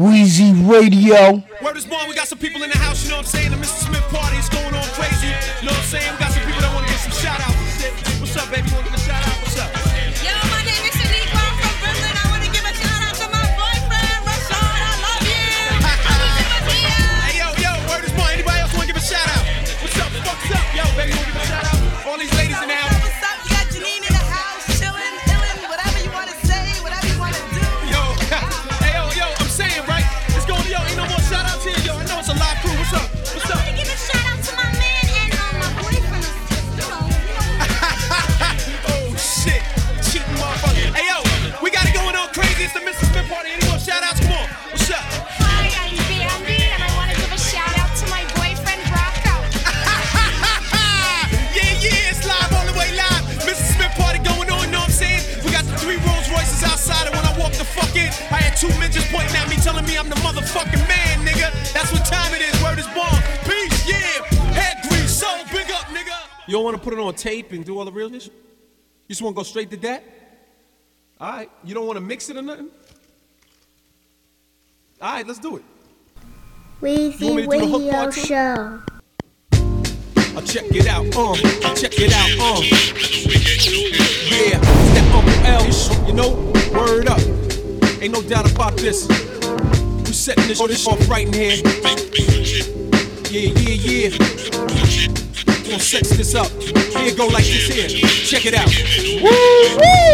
Weezy Radio. Word is born, we got some people in the house, you know what I'm saying? The Mr. Smith party is going on crazy. You know what I'm saying? We got some people that want to get some shout shit. What's up, baby? I'm the motherfucking man, nigga. That's what time it is. Word is born. Peace, yeah. Head grease, so big up, nigga. You don't want to put it on tape and do all the real shit? You just want to go straight to that? All right. You don't want to mix it or nothing? All right, let's do it. You want me Weezy to do the hook Radio part too? Show. Uh, check it out, uh, check it out, uh. Yeah, it's that Uncle L, you know, word up. Ain't no doubt about this. We setting this, this off right in here. Yeah, yeah, yeah. Gonna sex this up. Here go like this here. Check it out.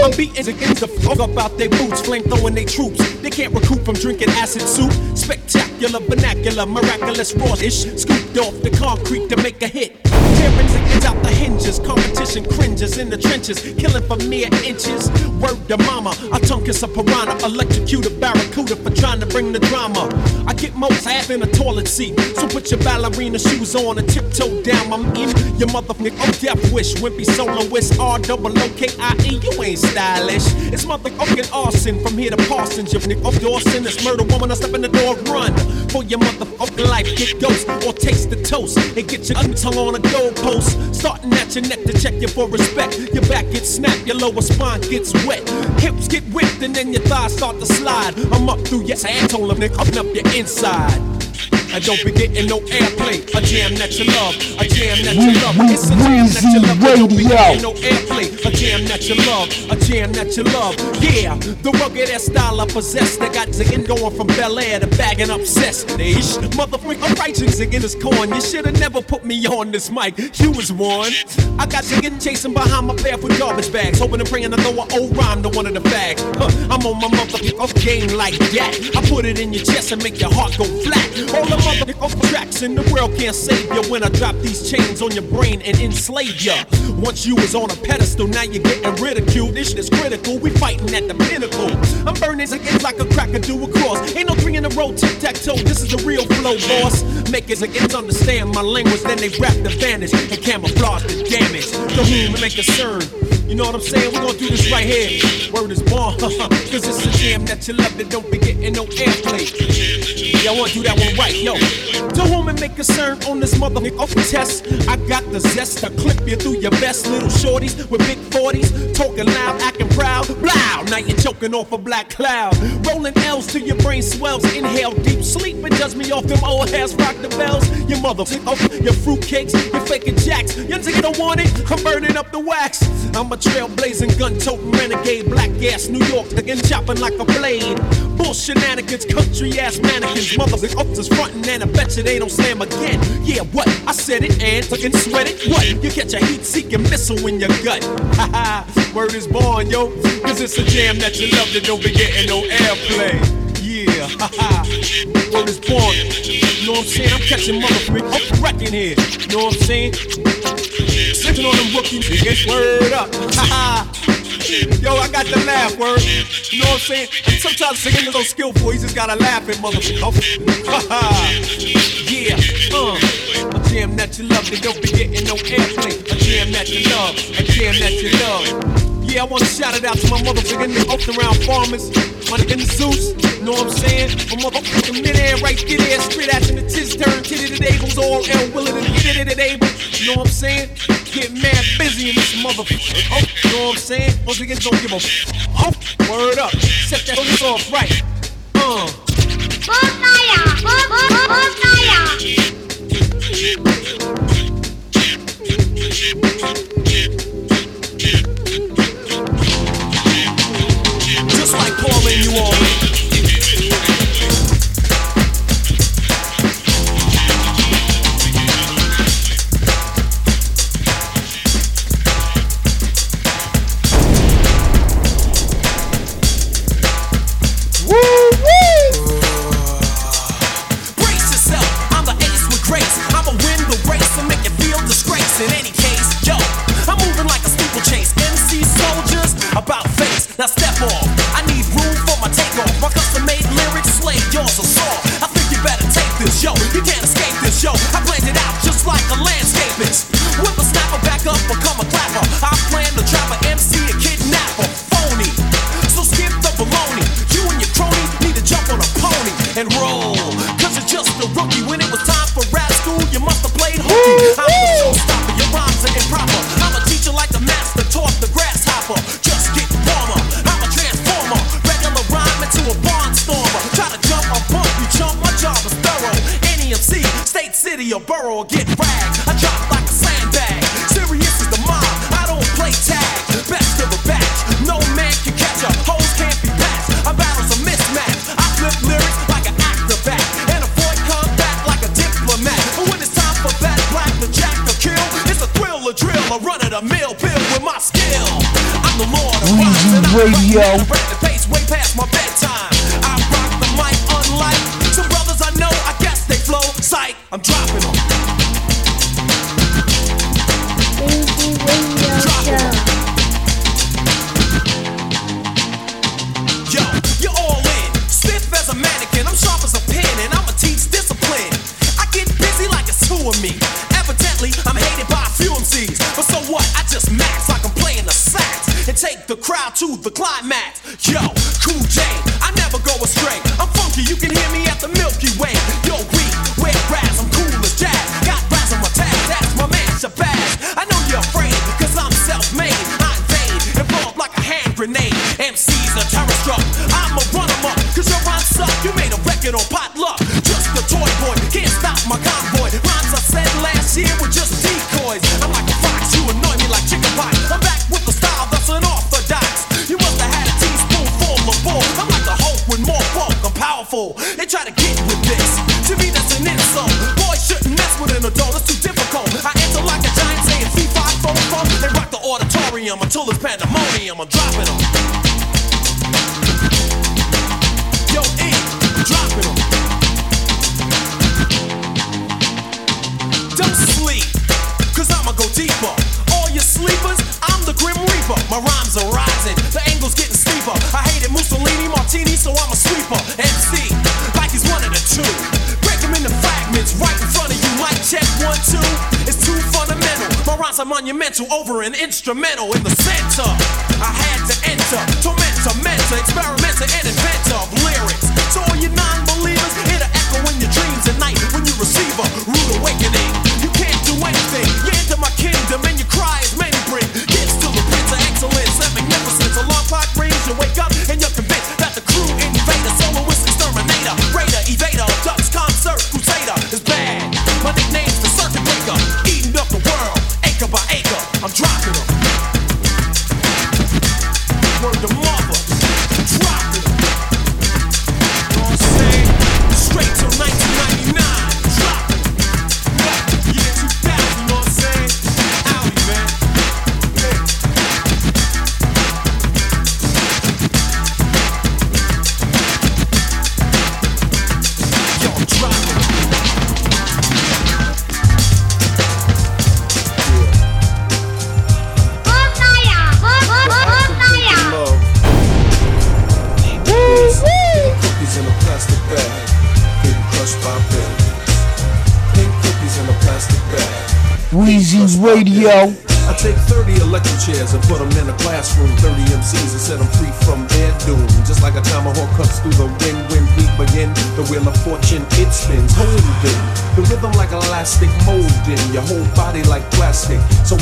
I'm beating against the fuck up out their boots, flame throwing their troops. They can't recoup from drinking acid soup. Spectacular, vernacular, miraculous, raw-ish. Scooped off the concrete to make a hit. Tearing ziggins out the Competition cringes in the trenches. Killing for mere inches. Word to mama. I tongue kiss a piranha. Electrocute a barracuda for trying to bring the drama. I get most half in a toilet seat. So put your ballerina shoes on and tiptoe down my meat. Your motherfucker, oh death wish. Wimpy soloist. R double O K I E. You ain't stylish. It's motherfucking arson from here to Parsons. You nick off Dawson. This murder woman. I step in the door, run. For your motherfucking life. Get ghost or taste the toast. And get your tongue on a goalpost. Starting at your neck to check you for respect. Your back gets snapped. Your lower spine gets wet. Hips get whipped and then your thighs start to slide. I'm up through your asshole. I'm up your inside. I don't be getting no airplay. A jam that you love, a jam that you love. It's a jam that you love. I don't be getting no airplay. A jam that you love, a jam that you love. Yeah, the rugged ass style I possess. That got ziggin' going from Bel Air to bagging cess. Ish, motherfucker, I'm writing ziggin' this corn. You should've never put me on this mic. You was one. I got ziggin' chasing behind my barefoot garbage bags, hoping to bring in throw an old rhyme to one of the bags. Huh, I'm on my motherfucking game like that. I put it in your chest and make your heart go flat. All the tracks in the world can't save you when I drop these chains on your brain and enslave ya. Once you was on a pedestal, now you're getting ridiculed. This shit is critical. We fighting at the pinnacle. I'm burning against like a cracker do a cross. Ain't no three in a row, tic tac toe. This is the real flow, boss. Make it against understand my language, then they wrap the bandage and camouflage the damage. The and make a turn. You know what I'm saying? We're gonna do this right here. Word is born, cause it's a jam that you love that don't be getting no airplay. Yeah, I wanna do that one right, yo. To whom it may concern on this the test. I got the zest to clip you through your best little shorties with big 40s. Talking loud, acting proud. Blow, now you're choking off a black cloud. Rolling L's till your brain swells. Inhale deep sleep and does me off them old hairs, rock the bells. Your off your fruitcakes, your faking jacks. You nigga don't want it? I'm burning up the wax. I'm a trailblazing, gun toting renegade, black ass New York, again chopping like a blade. Bull shenanigans, country ass mannequins, motherfuckers frontin' and I bet you they don't slam again. Yeah, what? I said it and fucking sweat it. What? You catch a heat seeking missile in your gut. Haha, word is born, yo. Cause it's a jam that you love that don't be getting no airplay. Yeah, haha, word is born. You know what I'm saying? I'm catching motherfuckers up wrecking here. You know what I'm saying? Sitting on them rookie niggas, word up. Yo, I got the laugh, word. You know what I'm saying? Sometimes singing is so skillful, he just gotta laugh at motherfucker. Yeah, uh. A jam that you love, they don't be getting no airplay. A jam that you love, a jam that you love. Yeah, I wanna shout it out to my motherfucking niggas around farmers. My nigga Zeus, You know what I'm saying? My motherfucking midair right there, straight out in the tiz turn, titty to tables, all L Willard. and hit it at able. You know what I'm saying? Get mad busy in this motherfucker. Oh, you know what I'm saying? Motherfuckers don't give a. oh, word up. Set that shit off right. Uh. Bonfire! Soldiers about face. Now step off.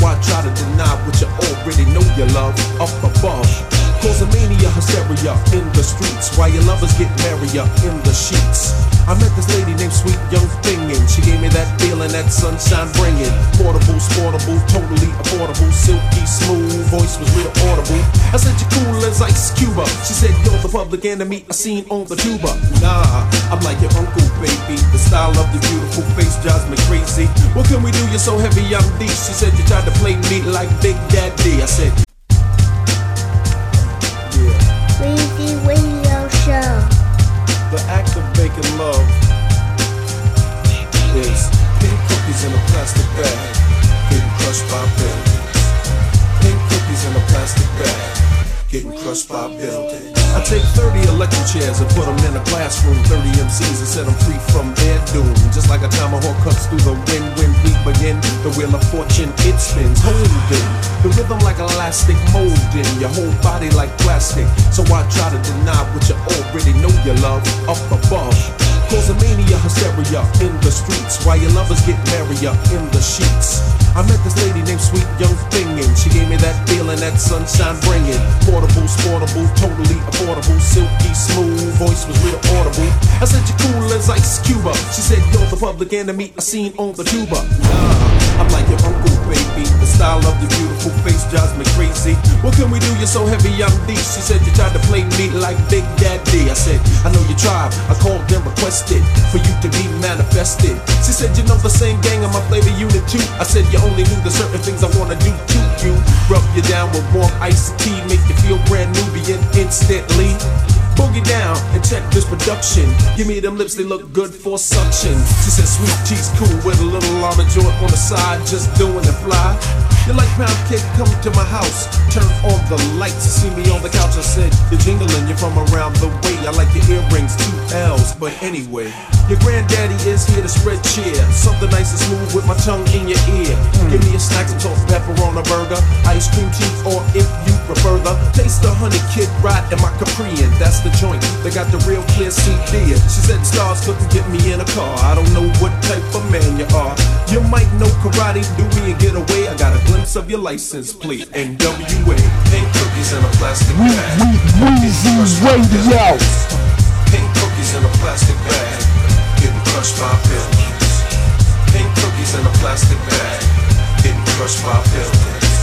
I try to deny what you already know you love up above. Cause a mania hysteria in the streets while your lovers get merrier in the sheets. I met this lady named Sweet Young Thing, and she gave me that feeling that sunshine bringing. Portable, sportable, totally affordable, silky smooth, voice was real audible. I said, You're cool as Ice Cuba. She said, You're the public enemy I seen on the tuba. Nah, I'm like your uncle, baby. The style of the beautiful What can we do? You're so heavy, I'm deep. She said, You tried to play me like Big Daddy. I said, like elastic, molding your whole body like plastic. So I try to deny what you already know you love up above. Cause a mania hysteria in the streets while your lovers get merrier in the sheets. I met this lady named Sweet Young Thing and she gave me that feeling that sunshine bringing. Portable, sportable, totally affordable, silky smooth, voice was real audible. I said you're cool as Ice Cuba. She said you're the public enemy I seen on the tuba. Nah, I'm like your can we do? You're so heavy, I'm deep. She said you tried to play me like Big Daddy. I said I know you tried. I called and requested for you to be manifested. She said you know the same gang of my flavor unit too. I said you only knew the certain things I wanna do to you. Rub you down with warm iced tea, make you feel brand new, begin instantly. Boogie down and check this production. Give me them lips, they look good for suction. She said sweet tea's cool with a little llama joint on the side, just doing it fly. You like pound cake? Come to my house. Turn on the lights. See me on the couch. I said you're jingling. You're from around the way. I like your earrings, two L's. But anyway, your granddaddy is here to spread cheer. Something nice and smooth with my tongue in your ear. Hmm. Give me a snack, some salt and pepper on a burger, ice cream cheese, or if you prefer the taste the honey kid ride in my Caprian. That's the joint. They got the real clear CD. She said stars couldn't get me in a car. I don't know what type of man you are. You might know karate, do me and get away. I got a glimpse of your license plate. NWA. Pink cookies in a plastic We, bag. we, Weezy Radio. Pink cookies in a plastic bag. Getting crushed by buildings. Pink cookies in a plastic bag. Getting crushed by buildings.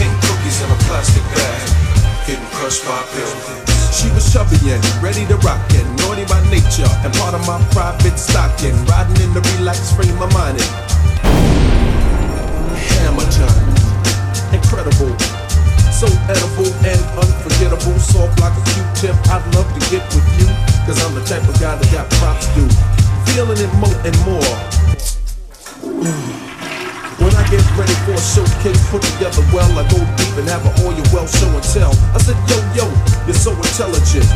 Pink cookies in a plastic bag. Getting crushed by buildings. She was chubby and ready to rock and naughty by nature and part of my private stocking. Riding in the relaxed frame of mind. Incredible. So edible and unforgettable. Soft like a Q-tip. I'd love to get with you. Cause I'm the type of guy that got props due. Feeling it more and more. Mm. When I get ready for a showcase put together well, I go deep and have an all your well show and tell. I said, yo, yo, you're so intelligent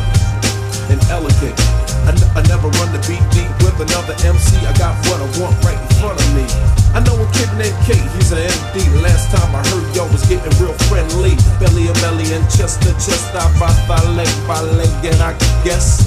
and elegant. I, never run the beat deep with another MC. I got what I want right in front of me. I know a kid named Kate, he's an MD. Last time I heard y'all was getting real friendly. Belly and belly and chest to chest, I by thigh leg by leg, and I guess.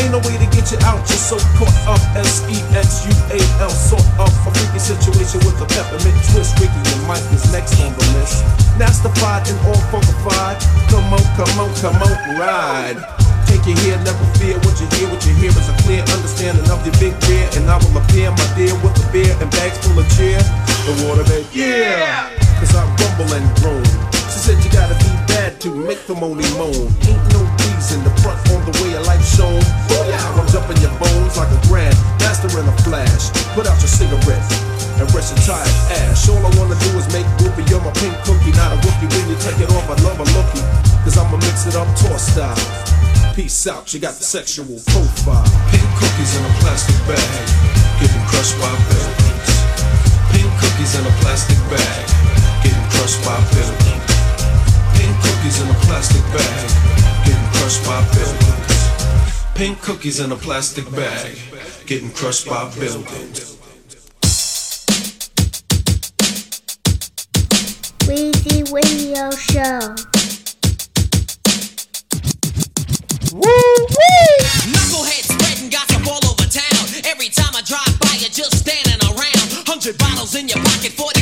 Ain't no way to get you out, you're so caught up. S-E-X-U-A-L, sort of a freaky situation with a peppermint twist. Ricky and Mike is next on the list. Nastified and all funkified. Come on, come on, come on, ride. Take your here, never fear what you hear. What you hear is a clear understanding of your big rear. And I will appear, my dear, with a beer and bags full of cheer. The water, babe, yeah. Cause I rumble and groan. She said you gotta be bad to make the money moan. Ain't no reason to front on the way of life shown. Yeah, I'm jumping your bones like a grand master in a flash. Put out your cigarette and rest your tired ass. All I wanna do is make whoopee. You're my pink cookie, not a rookie. When you take it off, I love a lookie. Cause I'ma mix it up toss style. Peace out, you got the sexual profile. Pink cookies in a plastic bag, getting crushed by buildings. Pink cookies in a plastic bag, getting crushed by buildings. Pink cookies in a plastic bag, getting crushed by buildings. Pink cookies in a plastic bag, getting crushed by buildings. Weezy Radio Show. Knuckleheads spreading gossip all over town. Every time I drive by, you're just standing around. Hundred bottles in your pocket, 40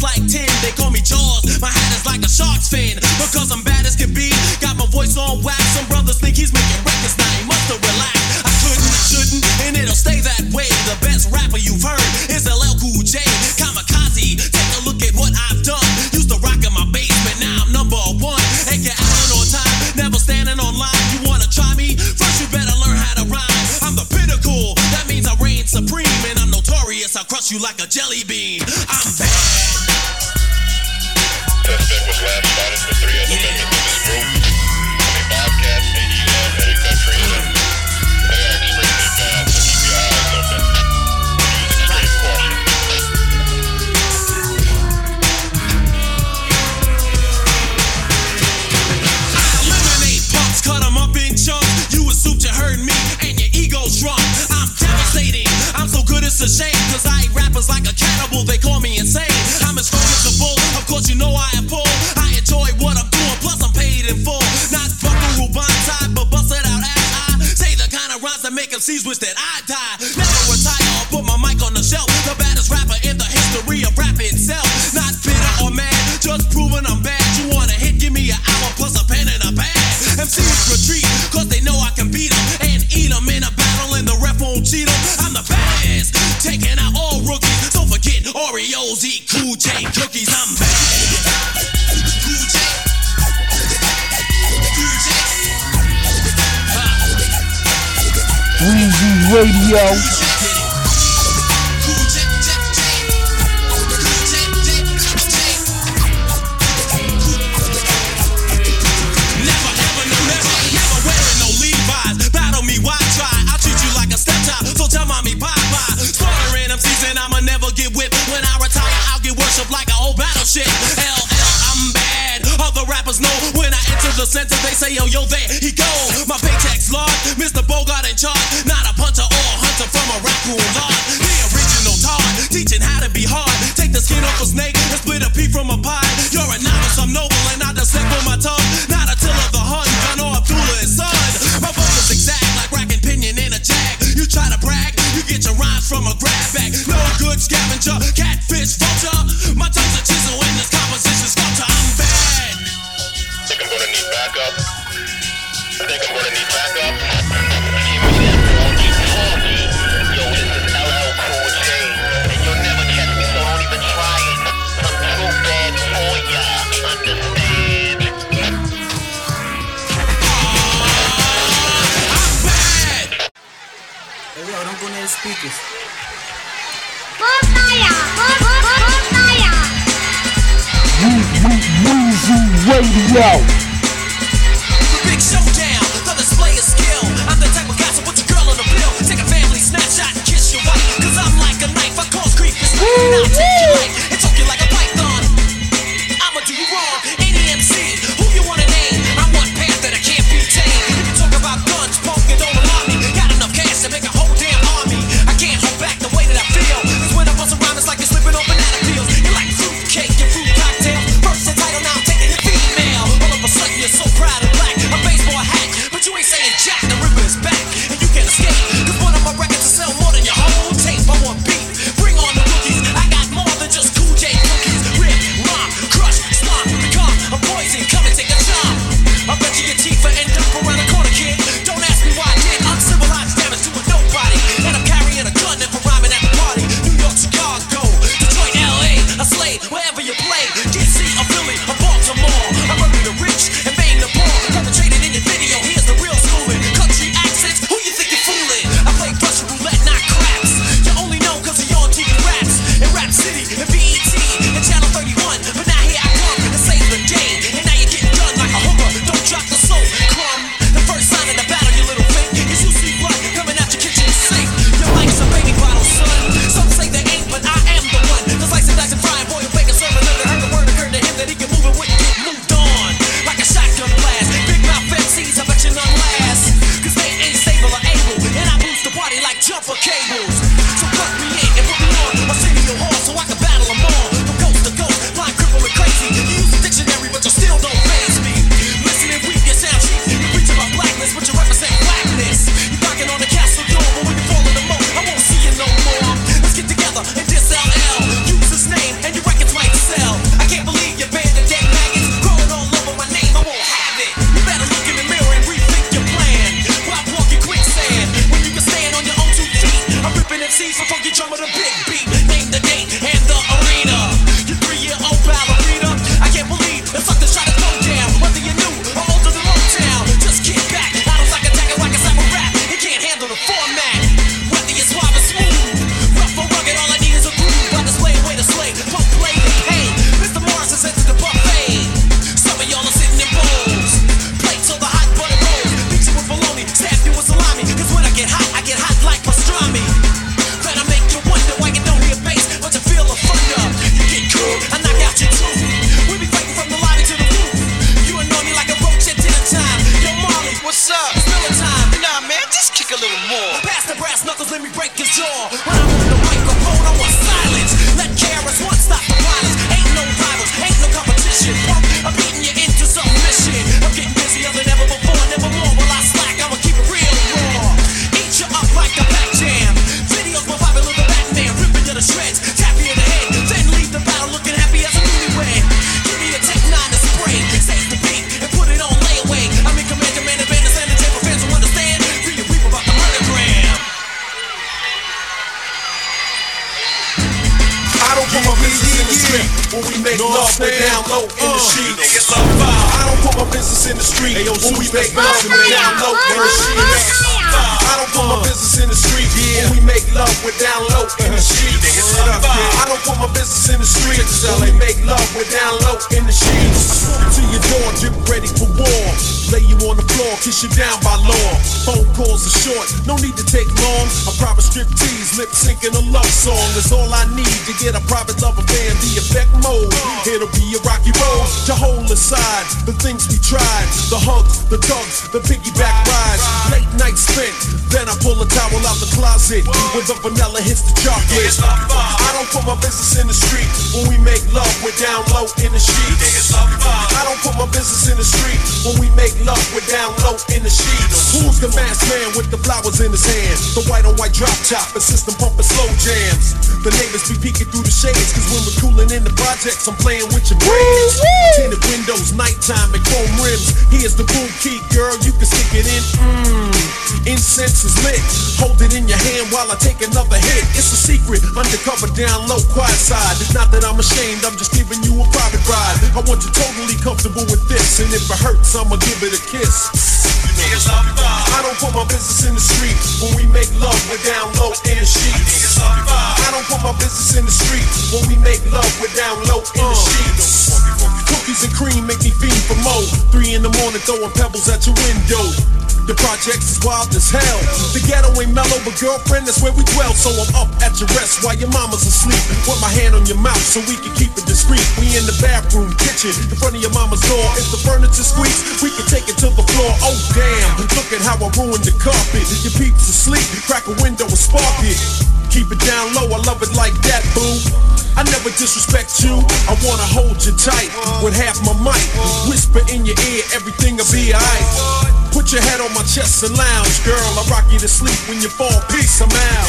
like tin. They call me Jaws. My hat is like a shark's fin because I'm bad as can be. Got my voice on wax. Some brothers think he's making records now. He must have relaxed. I couldn't, shouldn't, and it'll stay that way. The best rapper you've heard is LL Cool J. Kamikaze. Take a look at what I've done. Used to rock in my basement. Now I'm number one. And get out on time. Never standing on line. You wanna try me? First you better learn how to rhyme. I'm the pinnacle. That means I reign supreme, and I'm notorious. I'll crush you like a jelly bean. Radio. speakers. Radio. The big showdown, the display of skill. I'm the type of guy to put your girl on the bill. Take a family snapshot and kiss your wife. Cause I'm like a knife, I cause grief. It's not sheets. Who's the masked man with the flowers in his hand? The white on white drop top, the system pumping slow jams. The neighbors be peeking through the shades, cause when we're cooling in the projects, I'm playing with your brains. Tinted windows, nighttime, and chrome rims. Here's the key, girl, you can stick it in. Mmm, incense is lit. Hold it in your hand while I take another hit. It's a secret, undercover, down low, quiet side. It's not that I'm ashamed, I'm just giving you a private ride. I want you totally comfortable with this, and if it hurts, I'ma give it a kiss. I don't put my business in the street when we make love. We're down low in the sheets. I don't put my business in the street when we make love. We're down low in the uh. sheets. Cookies and cream make me fiend for more. Three in the morning throwing pebbles at your window. The projects is wild as hell. The ghetto ain't mellow, but girlfriend, that's where we dwell. So I'm up at your rest while your mama's asleep. With my hand on your mouth so we can keep it discreet. We in the bathroom, kitchen, in front of your mama's door. If the furniture squeaks, we can take it to the floor. Oh damn, look at how I ruined the carpet. Your peeps asleep, crack a window and spark it. Keep it down low, I love it like that, boo. I never disrespect you. I wanna hold you tight with half my mic. Whisper in your ear, everything'll be alright. Put your head on my chest and lounge, girl. I rock you to sleep when you fall. Peace, I'm out.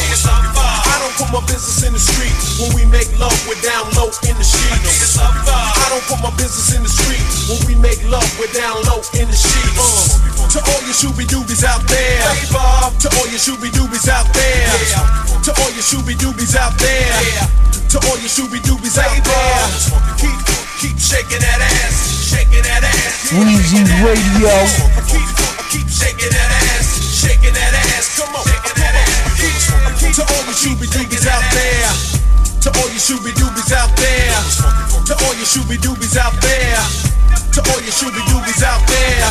I don't put my business in the street when we make love. We're down low in the sheets. I don't put my business in the street when we make love. We're down low in the sheets. To all your shooby doobies out there. To all your shooby doobies out there. To all your shooby doobies out there. To all your shooby doobies out there. Keep, keep shaking that ass. Shaking that ass. Weezy Radio. Keep, keep shaking that ass. Shaking that ass. Come on. Come on. Keep, to all your shooby doobies out there. To all your shooby doobies out there. To all your shooby doobies out there. To all your shooby doobies out there.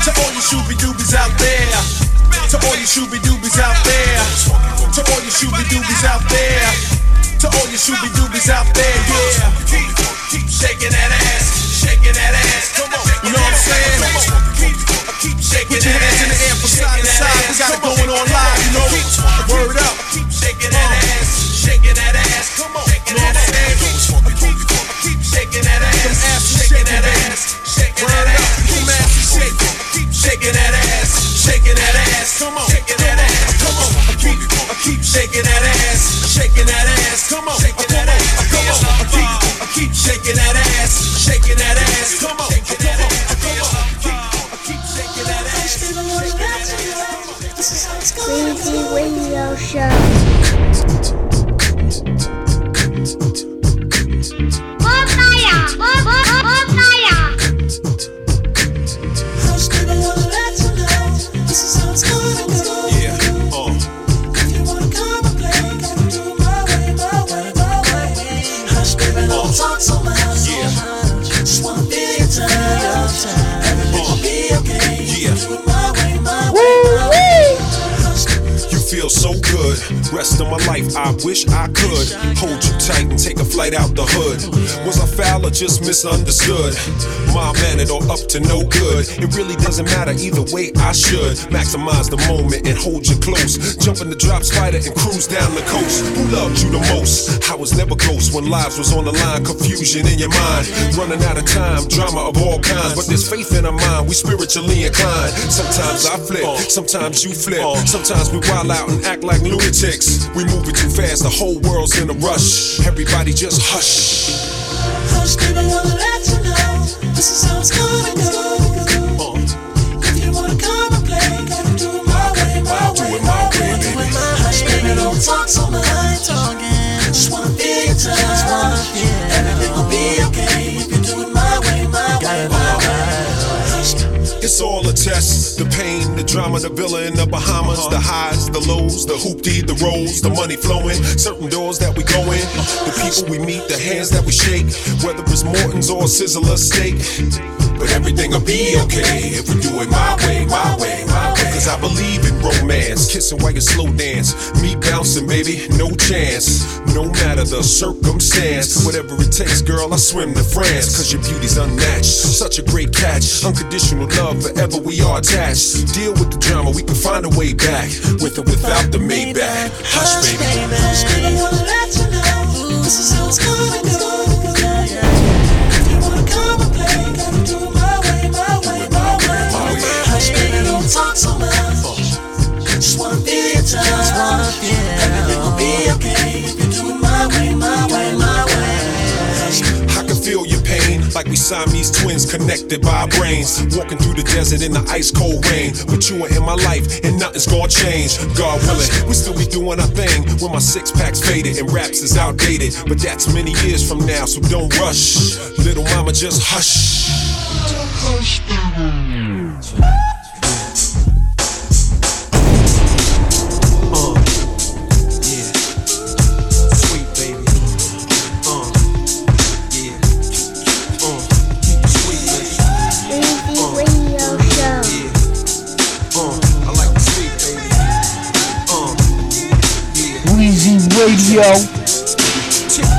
To all your shooby doobies out there. To all your shooby doobies out there. To all your shooby doobies out there. To all your shooby doobies out there, yeah. Keep shaking that ass, shaking that ass. Come on, you know what I'm saying? Keep, keep shaking Put your hands in the air from side to side. We got it. Come on. going on live, you know. Word up. Keep shaking that ass, shaking that ass. Come on, you know what I'm saying? Keep, shaking that ass, shaking that ass, shaking that ass. Keep shake, keep shaking that ass, shaking that ass. Come on, shaking that ass. Come on, keep, keep shaking that ass, shaking that ass. Come on, shaking that ass. Come on, keep, keep shaking that ass, shaking that ass. Come on, come on, come on, keep, keep shaking that ass. Weezy Radio Show. so good. Rest of my life, I wish I could hold you tight and take a flight out the hood. Was I foul or just misunderstood? My man mannered or up to no good. It really doesn't matter either way, I should maximize the moment and hold you close. Jump in the drop spider and cruise down the coast. Who loved you the most? I was never close when lives was on the line, confusion in your mind. Running out of time, drama of all kinds. But there's faith in our mind, we spiritually inclined. Sometimes I flip, sometimes you flip. Sometimes we wild out and act like lunatics. We moving too fast, the whole world's in a rush. Everybody just hush. Hush, baby, wanna let you know this is how it's gonna go. If you wanna come and play, gotta do it my way, my way, my way, do baby. it my Hush, baby, don't talk so The pain, the drama, the villa in the Bahamas, the highs, the lows, the hoopty, the rolls, the money flowing, certain doors that we go in, the people we meet, the hands that we shake, whether it's Morton's or Sizzler steak. But everything'll be okay if we do it my way, my way, my way. Cause I believe in romance, kissing while you slow dance, me bouncing, baby, no chance. No matter the circumstance, whatever it takes, girl, I swim to France. Cause your beauty's unmatched, such a great catch. Unconditional love, forever we are attached. Deal with the drama, we can find a way back. With or without the Maybach. Hush, baby. Hush, baby, wanna let you know this is how it's gonna go. So much. Just wanna feel your touch. Everything will be okay if you do it my way, my way, my way. I can feel your pain, like we Siamese twins connected by our brains. Walking through the desert in the ice cold rain. But you are in my life, and nothing's gonna change. God willing, we still be doing our thing when my six pack's faded and raps is outdated. But that's many years from now, so don't rush. Little mama, just hush. Yeah. Radio.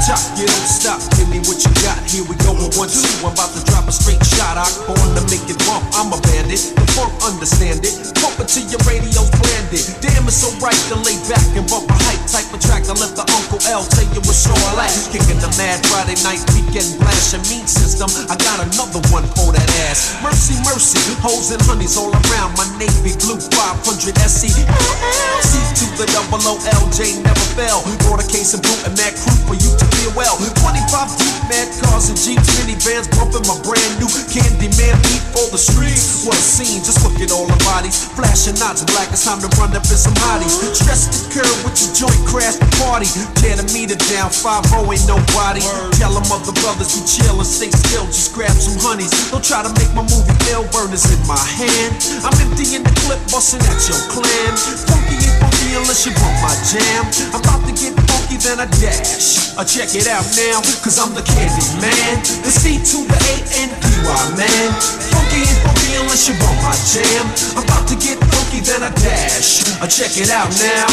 Tock, you don't stop. Give me what you got. Here we go with one two. I'm about to drop a straight shot. I born to make it bump. I'm a bandit. The funk understand it. Pump it to your radio's branded. Damn, it's so right to lay back and bump a hype type of track. I let the Uncle L tell you what's all at. Kicking the mad Friday night weekend blast. Your mean system. I got another one for that ass. Mercy, mercy. Hoes and honeys all around. My navy blue 500 SC. C to the double O L J never fell. Brought a case of boot and that crew for you to well. 25 deep, mad cars and jeeps, minivans bumping my brand new Candyman beat for the streets. What a scene, just look at all the bodies. Flashing knots black, it's time to run up in some hotties. Stress the curb with your joint, crash the party. Tear the meter down, 5 ain't nobody. Tell them other brothers we chill and stay still, just grab some honeys. Don't try to make my movie ill, burners in my hand. I'm emptying the clip, busting at your clan. Funky ain't funky unless you bump my jam. I'm about to get funky, then I dash. I check it out now, cause I'm the candy man. The C to the A N D Y man. Funky ain't funky unless you bump my jam. I'm about to get funky, then I dash. I check it out now.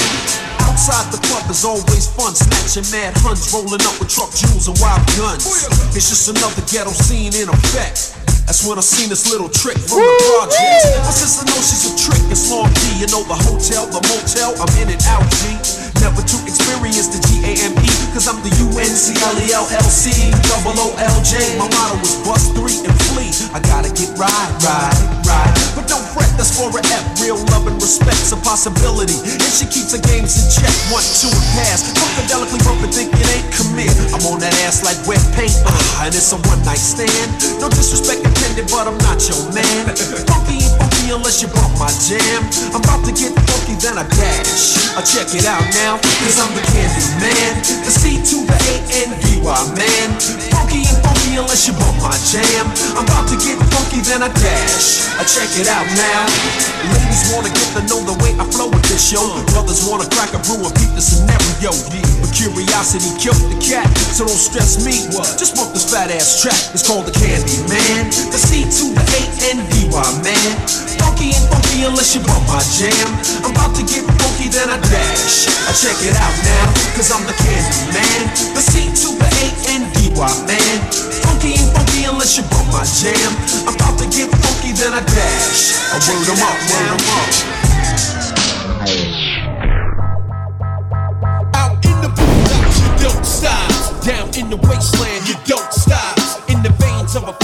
Outside the club is always fun, snatching mad huns, rolling up with truck jewels and wild guns. It's just another ghetto scene in effect. That's when I seen this little trick from the projects. But since I know she's a trick, it's long D. You know the hotel, the motel, I'm in and out, G. Never to experience the G-A-M-E, cause I'm the U-N-C-L-E-L-L-C, double O-L-J. My motto is bust three and flee. I gotta get right, right, right. But don't that's for a F. Real love and respect's a possibility. And she keeps her games in check. One, two, and pass. Funkadelically bumping, think it ain't commit. I'm on that ass like wet paint, uh, and it's a one night stand. No disrespect intended, but I'm not your man. Funky funky unless you bump my jam. I'm about to get funky, then I dash. I check it out now, cause I'm the candy man. The C to the A N D Y man. Funky and funky unless you bump my jam. I'm about to get funky, then I dash. I check it out now. Ladies wanna get to know the way I flow with this show. Brothers wanna crack a brew and beat the scenario. Yeah, but curiosity killed the cat, so don't stress me. What? Just bump this fat ass track. It's called the Candy Man. The C to the A N D Y man. Funky ain't funky unless you bump my jam. I'm about to get funky, then I dash. I check it out now, cause I'm the candy man. The C to the A N D Y man. Funky ain't funky unless you bump my jam. I'm about to get funky, then I dash. I word 'em up, word 'em up. Out in the boondocks, you don't stop. Down in the wasteland, you don't stop. In the veins of a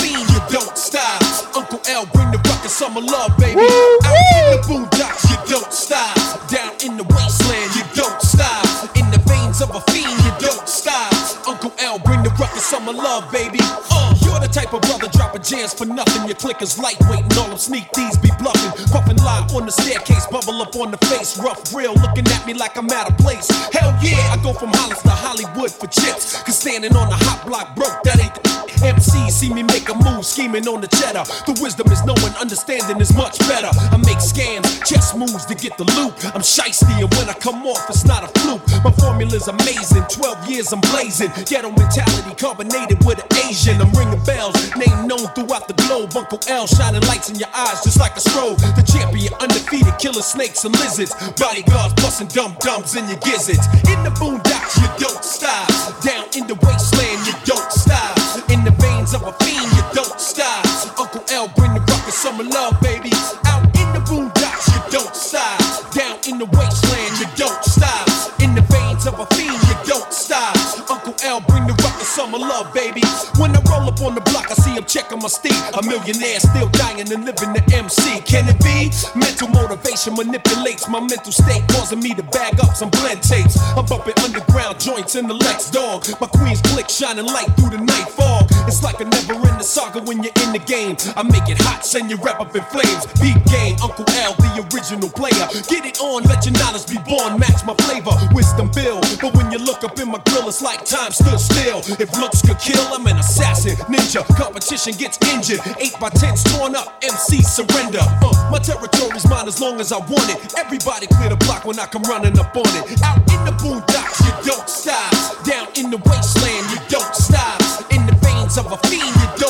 summer love, baby. Out in the boondocks, you don't stop. Down in the wasteland, you don't stop. In the veins of a fiend, you don't stop. Uncle L, bring the rocket summer love, baby. Uh, you're the type of brother dropping jams for nothing. Your clickers lightweight and all them sneak thieves be bluffing. Puffing lie on the staircase, bubble up on the face. Rough real, looking at me like I'm out of place. Hell yeah, I go from Hollis to Hollywood for chips. Cause standing on the hot block broke, that ain't the MC see me make a move, scheming on the cheddar. The wisdom is knowing, understanding is much better. I make scams, chess moves to get the loot. I'm shiesty, and when I come off, it's not a fluke. My formula's amazing, 12 years I'm blazing. Ghetto mentality carbonated with an Asian. I'm ringing bells, name known throughout the globe. Uncle L shining lights in your eyes just like a strobe. The champion, undefeated, killer snakes and lizards. Bodyguards busting dumb dumbs in your gizzards. In the boondocks, you don't stop. Down in the wasteland, you don't stop. In the veins of a fiend, you don't stop. Uncle L bring the rocket summer love, baby. Out in the boondocks, you don't stop. Down in the wasteland, you don't stop. In the veins of a fiend, you don't stop. Uncle L bring the rocket summer love, baby. When I up on the block, I see him checking my steed. A millionaire still dying and living the MC. Can it be? Mental motivation manipulates my mental state, causing me to bag up some blend tapes. I'm bumping underground joints in the Lex dog. My queen's click shining light through the night fog. It's like a never ending saga when you're in the game. I make it hot, send you rep up in flames. Beat game, Uncle L, the original player. Get it on, let your knowledge be born, match my flavor. Wisdom build, but when you look up in my grill, it's like time stood still. If looks could kill, I'm an assassin, ninja. Competition gets injured. 8 by 10's torn up, MC surrender. Uh, my territory's mine as long as I want it. Everybody clear the block when I come running up on it. Out in the boondocks, you don't stop. Down in the wasteland, you don't stop. In the veins of a fiend, you don't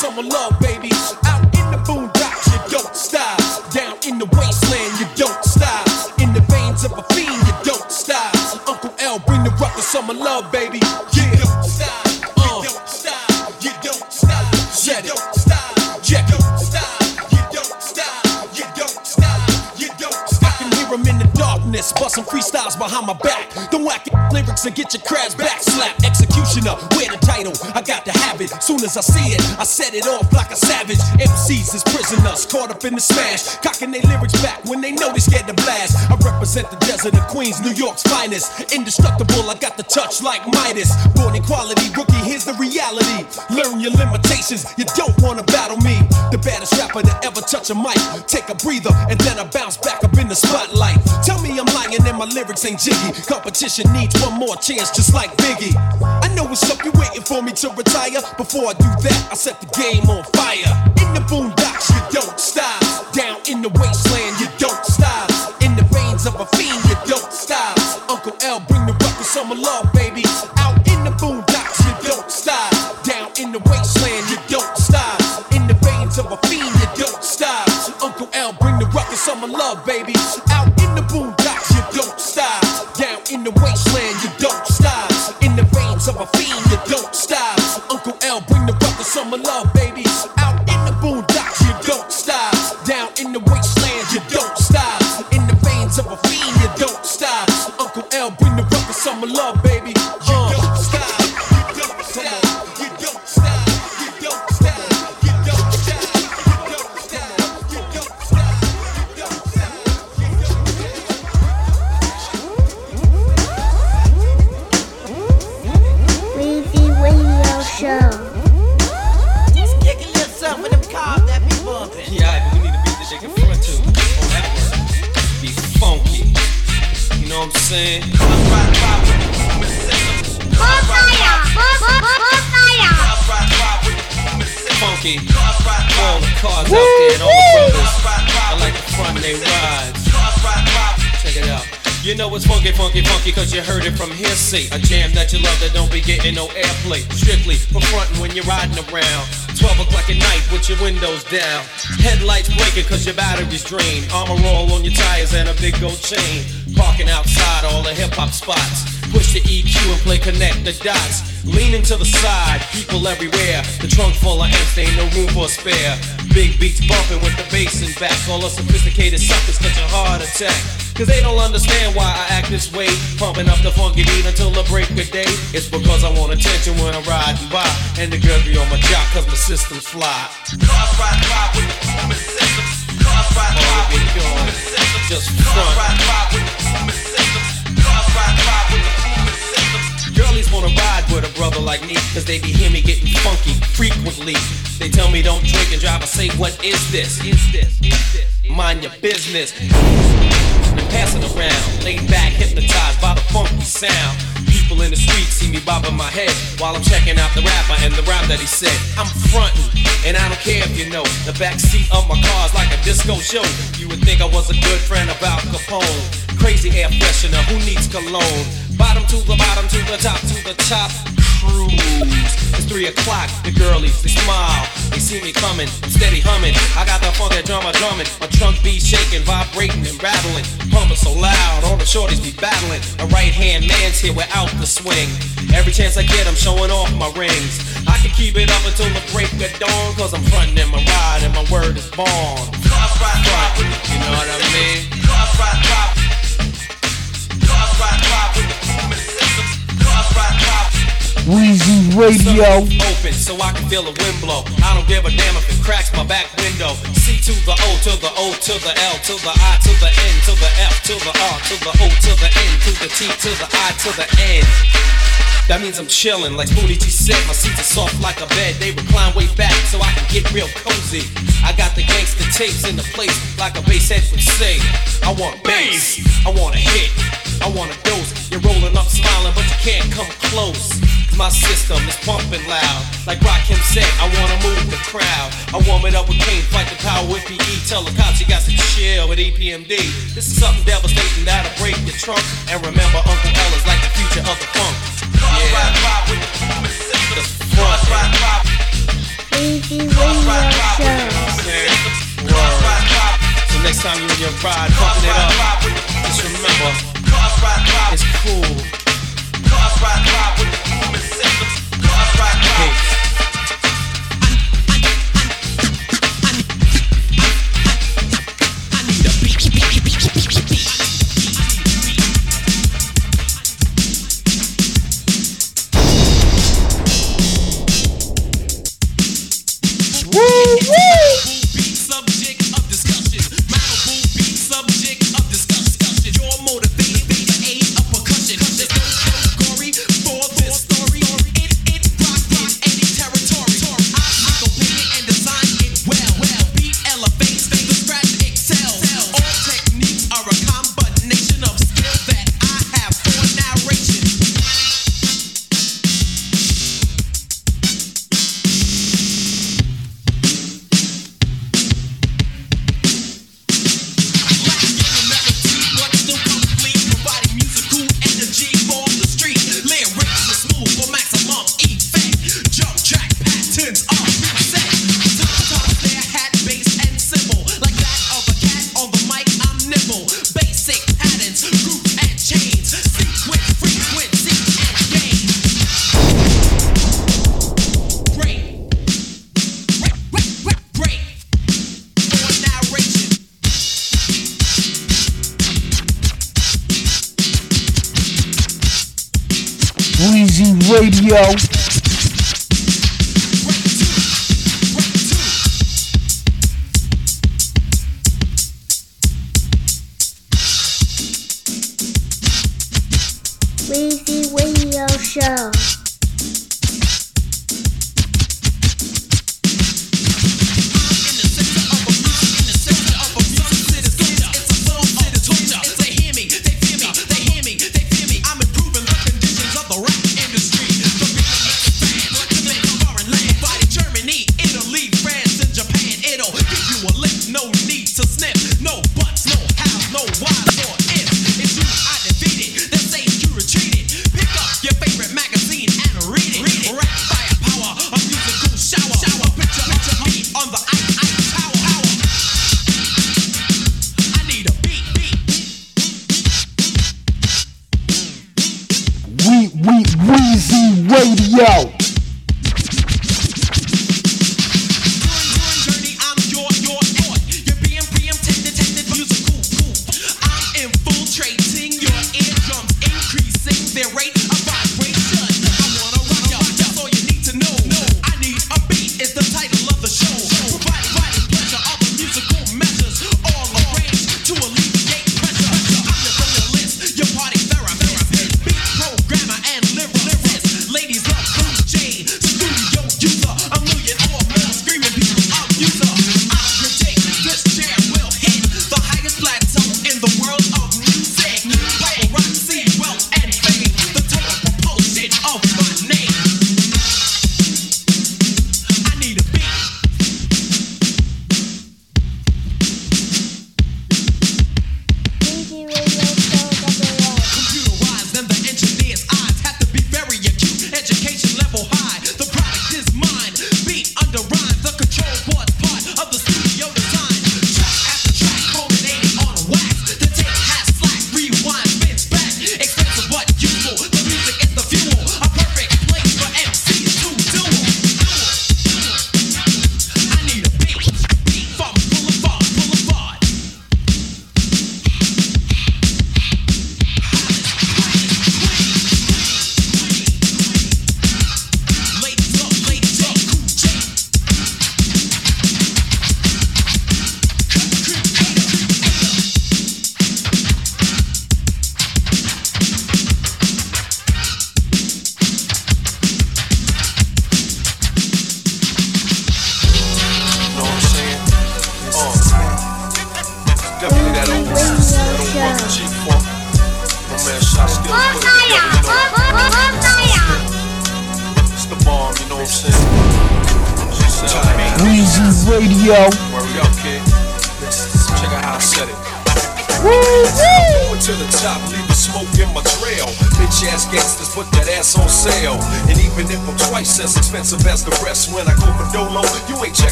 summer love, baby. Out in the boondocks, you don't stop. Down in the wasteland, you don't stop. In the veins of a fiend, you don't stop. Uncle L, bring the ruckus, summer love, baby. Busting freestyles behind my back. The whack lyrics and get your crabs back. Slap executioner, wear the title. I got to have it. Soon as I see it, I set it off like a savage. MCs is prisoners, caught up in the smash. Cocking their lyrics back when they know they scared to blast. I represent the desert of Queens, New York's finest. Indestructible, I got the touch like Midas. Born equality, rookie, here's the reality. Learn your limitations, you don't wanna battle me. The baddest rapper to ever touch a mic. Take a breather, and then I bounce back up in the spotlight. Tell me I'm lying and my lyrics ain't jiggy. Competition needs one more chance, just like Biggie. I know what's up, you waiting for me to retire. Before I do that, I set the game on fire. In the boondocks, you don't stop. Down in the wasteland, you don't stop. In the veins of a fiend, you don't stop. Uncle L, bring the ruckus, summer love, baby. Out in the boondocks, you don't stop. Down in the wasteland, you don't stop. In the veins of a fiend, you don't stop. Uncle L, bring the ruckus, summer love, baby. Out of a fiend, you don't stop. Uncle L, bring the ruckus, summer love, baby. Saying? Funky. All the cars out there and all the brothers. I like the front they rides. Check it out. You know it's funky, funky, funky, cause you heard it from hearsay. A jam that you love that don't be getting no airplay. Strictly for frontin' when you're riding around. 12 o'clock at night with your windows down. Headlights blinking cause your battery's drained. Armor roll on your tires and a big gold chain. Parking outside all the hip hop spots. Push the EQ and play connect the dots. Leaning to the side, people everywhere. The trunk full of amps, ain't no room for a spare. Big beats bumping with the bass and back. All the sophisticated suckers catch a heart attack. Cause they don't understand why I act this way. Pumping up the funky beat until the break of day. It's because I want attention when I'm riding by. And the girl be on my jock cause my system's fly. Cars ride by with the systems. Just front. Girlies wanna ride with a brother like me, cause they be hear me getting funky frequently. They tell me don't drink and drive, I say, what is this? Is this? Is this? Mind your business. Around, laid back, hypnotized by the funky sound. People in the street see me bobbing my head while I'm checking out the rapper and the rhyme that he said. I'm frontin', and I don't care if you know. The back seat of my car's like a disco show. You would think I was a good friend Al Capone. Crazy air freshener, who needs cologne? Bottom to the bottom, to the top, to the top. Cruise. It's three o'clock, the girlies, they smile. They see me coming, steady humming. I got the funk that drummer drumming. My trunk be shaking, vibrating and rattling. Pumping so loud, all the shorties be battling. A right hand man's here without the swing. Every chance I get, I'm showing off my rings. I can keep it up until the break of dawn, cause I'm frontin' in my ride and my word is born. You know what I mean? Cars ride. Cars ride by with the booming systems. By. Weezy Radio. Open so I can feel the wind blow. I don't give a damn if it cracks my back window. C to the O to the O to the L to the I to the N to the F to the R to the O to the N to the T to the I to the N. That means I'm chillin', like Spoonie G said. My seats are soft like a bed. They recline way back so I can get real cozy. I got the gangster tapes in the place like a bass head would say. I want bass, I want a hit, I want a dose. You're rolling up smiling, but you can't come close. 'Cause My system is pumping loud. Like Rakim said, I wanna move the crowd. I warm it up with Kane, fight the power with PE. Tell the cops you got to chill with EPMD. This is something devastating that'll break your trunk. And remember, Uncle is like the future of the funk. Next time you're in your ride, pumping it up, just remember, it's cool. Cars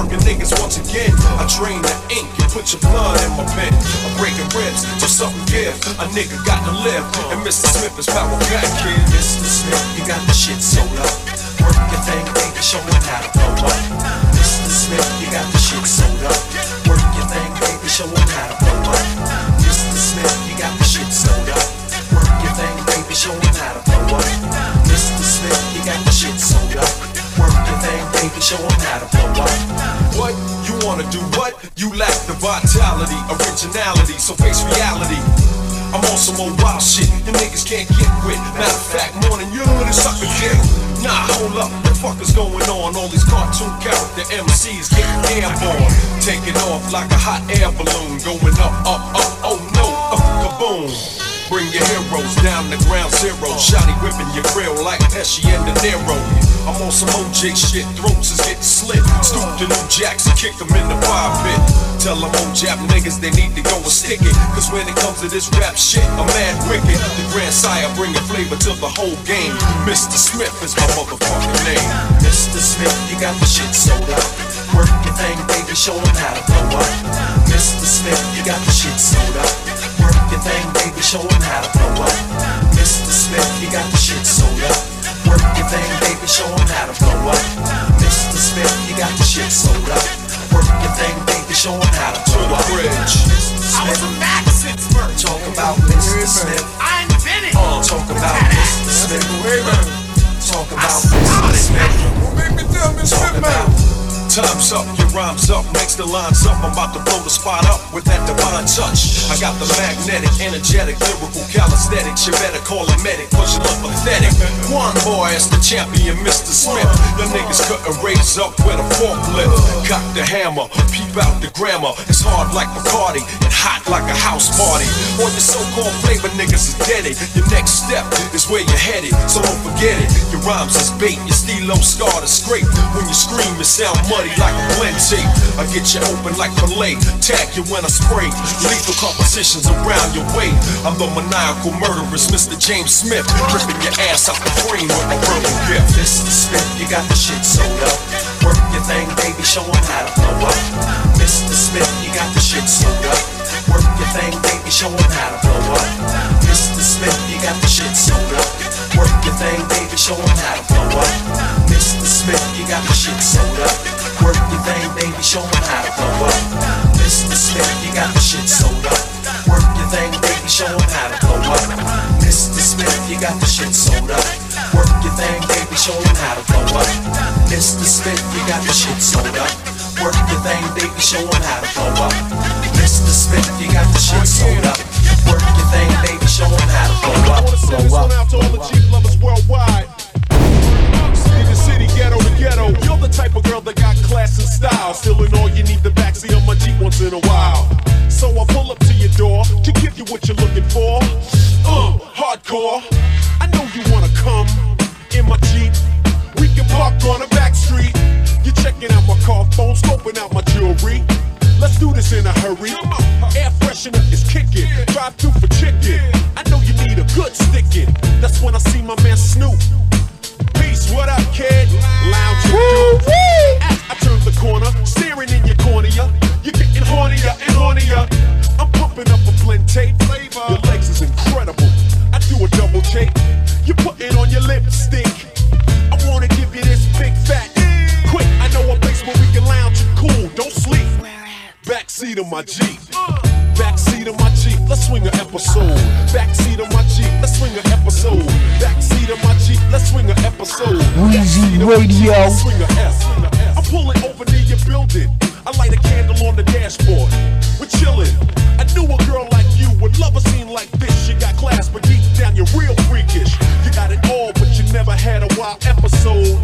murking niggas once again. I drain the ink and put your blood in my pen. I'm breaking ribs till something give. A nigga got to live. And Mr. Smith is power back, kid. Mr. Smith, you got the shit sold up. Work your thing, baby, show 'em how to blow up. Mr. Smith, you got the shit sold up. Work your thing, baby, show 'em how to blow up. Mr. Smith, you got the shit sold up. Work your thing, baby, show 'em how to blow up. Mr. Smith, you got the shit sold up. Work thing, baby, how to blow up. What? You wanna do what? You lack the vitality, originality, so face reality. I'm on some old wild shit you niggas can't get with. Matter of fact, more than you, this sucker dick. Nah, hold up, what the fuck is going on? All these cartoon character MCs getting airborne. Taking off like a hot air balloon. Going up, up, up, oh no, up, kaboom. Bring your heroes down to ground zero. Shotty whipping your grill like Pesci and De Niro. I'm on some OJ shit, throats is getting slit. Stoop to New Jacks and kick them in the fire pit. Tell them old Jap niggas they need to go and stick it. Cause when it comes to this rap shit, I'm mad wicked. The Grand Sire bringing flavor to the whole game. Mr. Smith is my motherfucking name. Mr. Smith, you got the shit sold up. Work your thing, baby, show 'em how to blow up. Mr. Smith, you got the shit sold up. Work your thing, baby, show 'em how to blow up. Mr. Smith, you got the shit sold up. Work your thing, baby, show 'em how to blow up. Mr. Smith, you got the shit sold up. Work your thing, baby, show 'em how to blow up. I was a Maxence first. Talk about Mr. Smith. I invented. Uh, talk about Mr. Smith. Talk about Mr. Smith. Talk about Time's up, your rhyme's up, next the line's up. I'm about to blow the spot up with that divine touch. I got the magnetic, energetic, lyrical calisthenics. You better call a medic, cause you look pathetic. One boy is the champion, Mr. Smith. The niggas couldn't raise up with a forklift. Cock the hammer, peep out the grammar. It's hard like Bacardi and hot like a house party. On your so-called flavor, niggas is dead. Your next step is where you're headed, so don't forget it. Your rhymes is bait, your stilo scar to scrape. When you scream, it sound muddy like a tape. I get you open like fillet, tag you when I spray. Lethal compositions around your way. I'm the maniacal murderous Mr. James Smith, ripping your ass out the frame with my verbal gift. Mr. Smith, you got the shit sold up. Work your thing, baby, show 'em how to blow up. Mr. Smith, you got the shit sold up. Work your thing, baby, show 'em how to blow up. Mr. Smith, you got the shit sold up. Work your thing, baby, show 'em how to blow up. Mr. Smith, you got the shit sold up. Work your thing, baby, show 'em how to blow up. Mr. Smith, you got the shit sold up. Work your thing, baby, show 'em how to blow up. Mr. Smith, you got the shit sold up. Work your thing, baby, show 'em how to blow up. Mr. Smith, you got the shit sold up. Work your thing, baby, show 'em how to blow up. Mr. Smith, you got the shit sold up. Work your thing, baby, show 'em how to blow up. Send this one out ghetto. You're the type of girl that got class and style. Still in all, you need the backseat of my Jeep once in a while. So I pull up to your door to give you what you're looking for. Uh, hardcore. I know you wanna come in my Jeep. We can park on a back street. You're checking out my car phone, scoping out my jewelry. Let's do this in a hurry. Air freshener is kicking. Drive through for chicken. I know you need a good sticking. That's when I see my man Snoop. Peace, what up, kid? Lounge and do. As I turn the corner, staring in your cornea. You're getting hornier and hornier. I'm pumping up a blend tape. Flavor. Your legs is incredible. I do a double take. You put it on your lipstick. I wanna give you this big fat. Quick, I know a place where we can lounge and cool. Don't sleep. Backseat of my Jeep. Backseat of my Jeep, let's swing an episode. Backseat of my Jeep, let's swing an episode. Backseat of my Jeep, let's swing an episode. Weezy Radio. Let's swing a S. I'm pulling over near your building. I light a candle on the dashboard. We're chilling. I knew a girl like you would love a scene like this. You got class, but deep down you're real freakish. You got it all, but you never had a wild episode.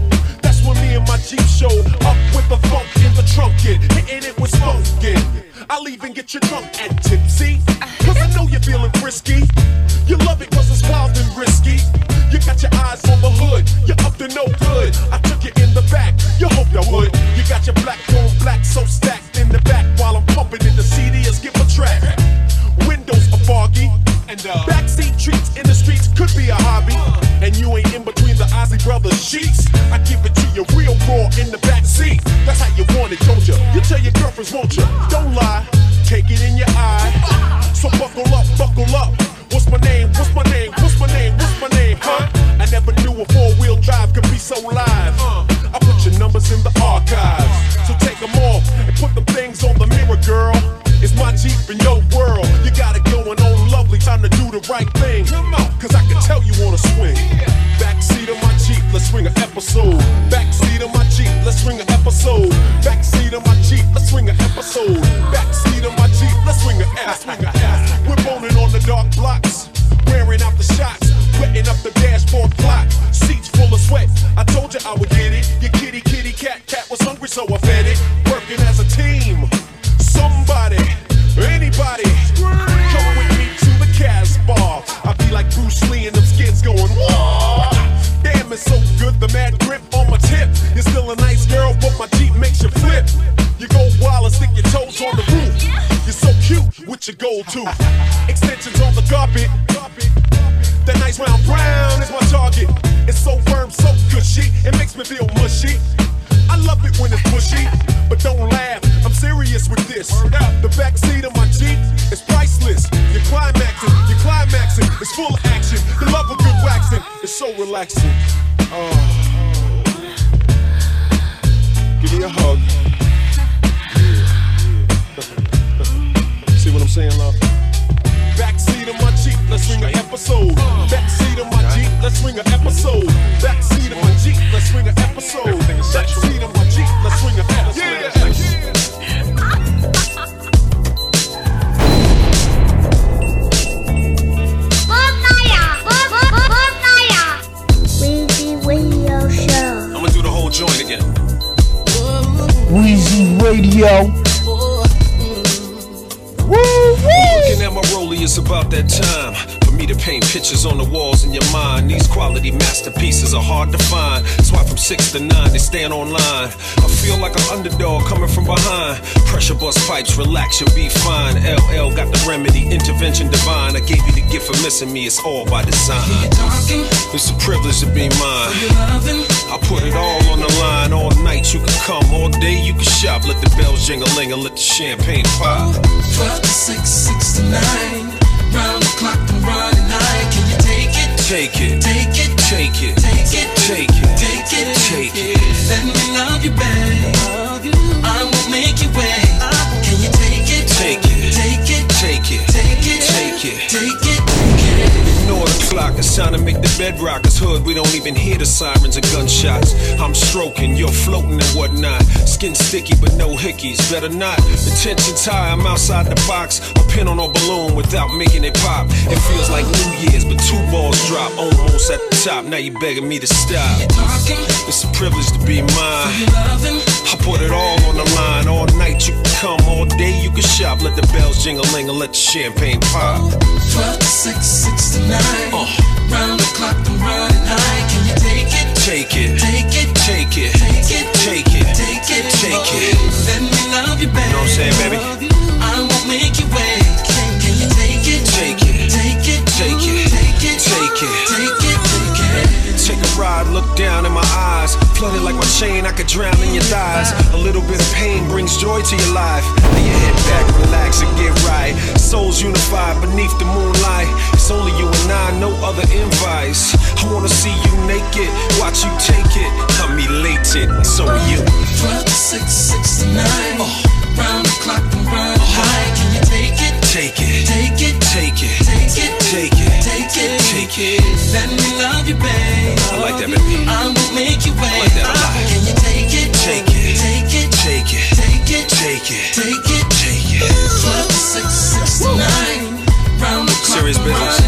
When me and my Jeep showed up with the funk in the trunkin', hitting it with smoking. I'll even get you drunk and tipsy, cause I know you're feeling frisky. You love it cause it's wild and risky. You got your eyes on the hood, you're up to no good. I took you in the back, you hoped I would. You got your black on black so stacked in the back while I'm pumping in the CD and skip a track. Windows are foggy, and uh, backseat treats in the streets could be a hobby. And you ain't in between the Isley Brothers sheets. I give it to you real raw in the backseat. That's how you want it, don't you? You tell your girlfriends, won't you? Don't lie, take it in your eye. So buckle up, buckle up. What's my name? What's my name? What's my name? What's my name? Huh? I never knew a four-wheel drive could be so live. Your numbers in the archives. So take them off and put them things on the mirror, girl. It's my Jeep in your world. You got it going on lovely. Time to do the right thing. Cause I can tell you wanna swing. Backseat of my Jeep, let's swing an episode. Backseat of my Jeep, let's swing an episode. Backseat of my Jeep, let's swing an episode. Backseat of my Jeep, let's swing an S. We're boning on the dark blocks, wearing out the shots, wetting up the dashboard clock. Seats full of so I is pipes, you'll be fine. LL got the remedy, intervention divine. I gave you the gift for missing me, it's all by design. It's a privilege to be mine. I put it all on the line. All night you can come, all day you can shop. Let the bells jingle ling and let the champagne pop. 12 to 6, 6 to 9. Round the clock, I'm running high. Can you take it? Take it, Take it, take it, take it, take it, take it, take it. Let me love you, babe. I won't make you wait. It, take it, take it, take it. take it. Ignore the clock, it's time to make the bed rock. It's hood, we don't even hear the sirens or gunshots. I'm stroking, you're floating and whatnot. Skin sticky, but no hickeys. Better not. The tension's high, I'm outside the box. A pin on a balloon without making it pop. It feels like New Year's, but two balls drop almost at the top. Now you begging me to stop. It's a privilege to be mine. I put it all on the line. All night you can come, all day you can shop. Let the bells jingle ling and let the champagne pop. 12 to 6, 6 to 9. Uh. Round the clock, I'm running high. Can you take it? Take it, Take it, take it, take it, take it, take it, take it. Let me love you, babe. Brings joy to your life. Lay your head back, relax, and get right. Souls unified beneath the moonlight. It's only you and I, no other invites. I wanna see you naked, watch you take it. I'm elated, so are you. 12 to 6, 6 to 9. Round the clock, I'm running high. Can you take it? Take it, Take it, take it, take it, take it, take it, take it. Let me love you, babe. I like that, baby. I won't make you wait. like that a lot. Can you take it? Take it, Take it, take it, take it, take it, take it. take it. 12 to 6, 6 to 9. Round the clock, Serious business.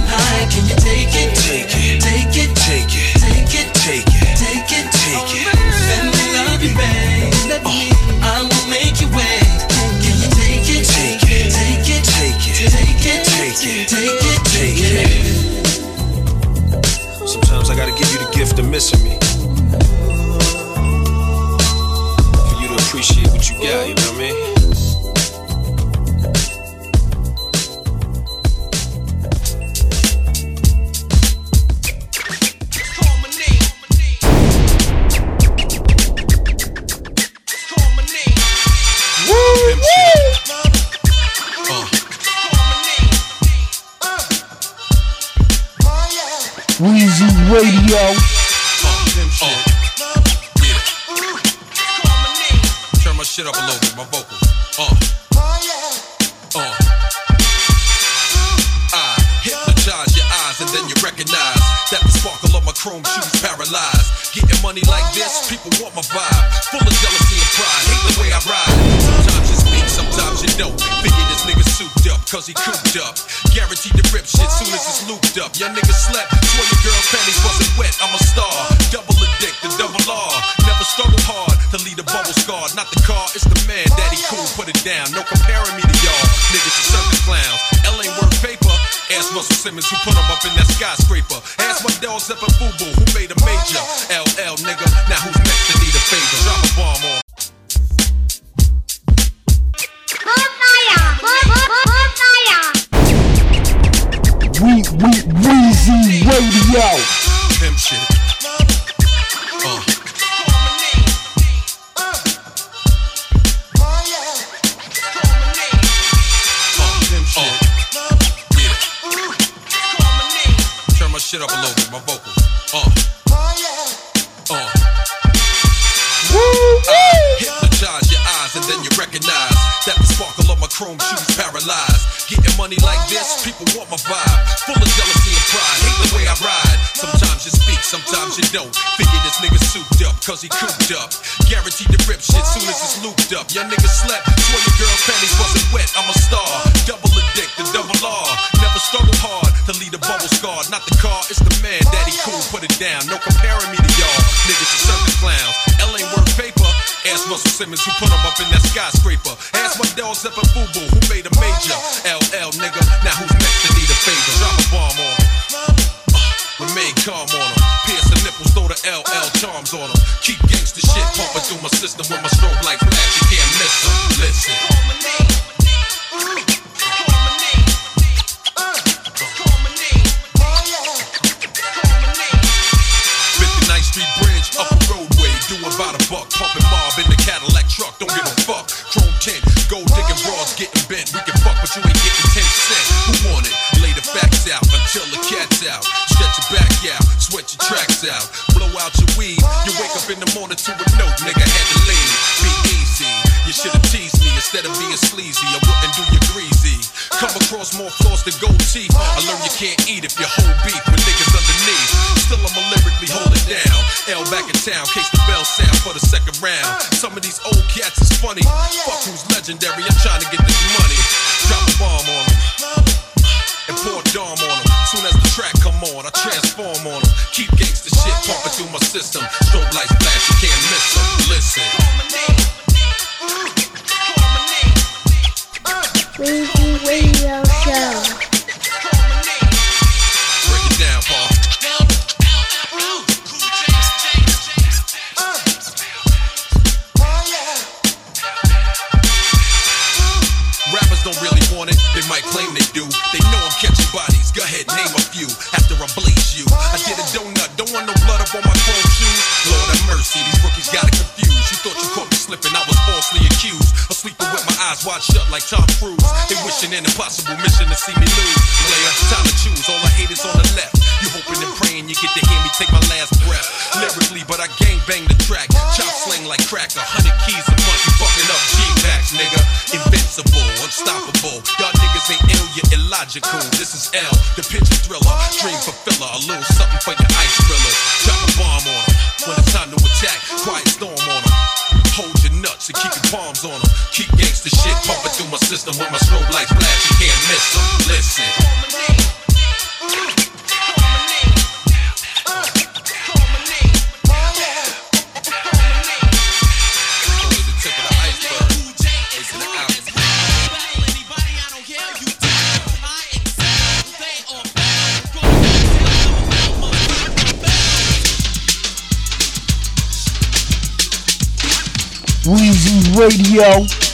Radio. Shit up a little bit, my vocals. Uh. Oh, Yeah. Uh. Woo! I Hypnotize your eyes and then you recognize that the sparkle of my chrome shoes paralyzed. Getting money like this, people want my vibe. Full of jealousy and pride, hate the way I ride. Sometimes you speak, sometimes you don't. Figure this nigga souped up, cause he cooped up. Guaranteed to rip shit soon as it's looped up. Young nigga slept, swear your girl's panties wasn't wet. I'm a down. No comparing me to y'all. Niggas are circus clowns. L ain't worth paper. Ask Russell Simmons who put him up in that skyscraper. Ask my dog Zephyr Fubu who made a major. LL can't eat if your whole beef with niggas underneath. Still, I'ma lyrically hold it down. L back in town, case the bell sound for the second round. Some of these old cats is funny. Fuck who's legendary, I'm trying to get Mission an impossible mission to see me lose. Play time to choose. All I hate is on the left. You hoping and praying you get to hear me take my last breath. Lyrically, but I gang bang the track. Chop slang like crack. A hundred keys a month. You fucking up G packs, nigga. Invincible, unstoppable. Y'all niggas ain't ill, you're illogical. This is L, the picture thriller. Dream fulfiller. A little something for my system with my strobe lights. You can't miss them. Listen. Weezy Radio.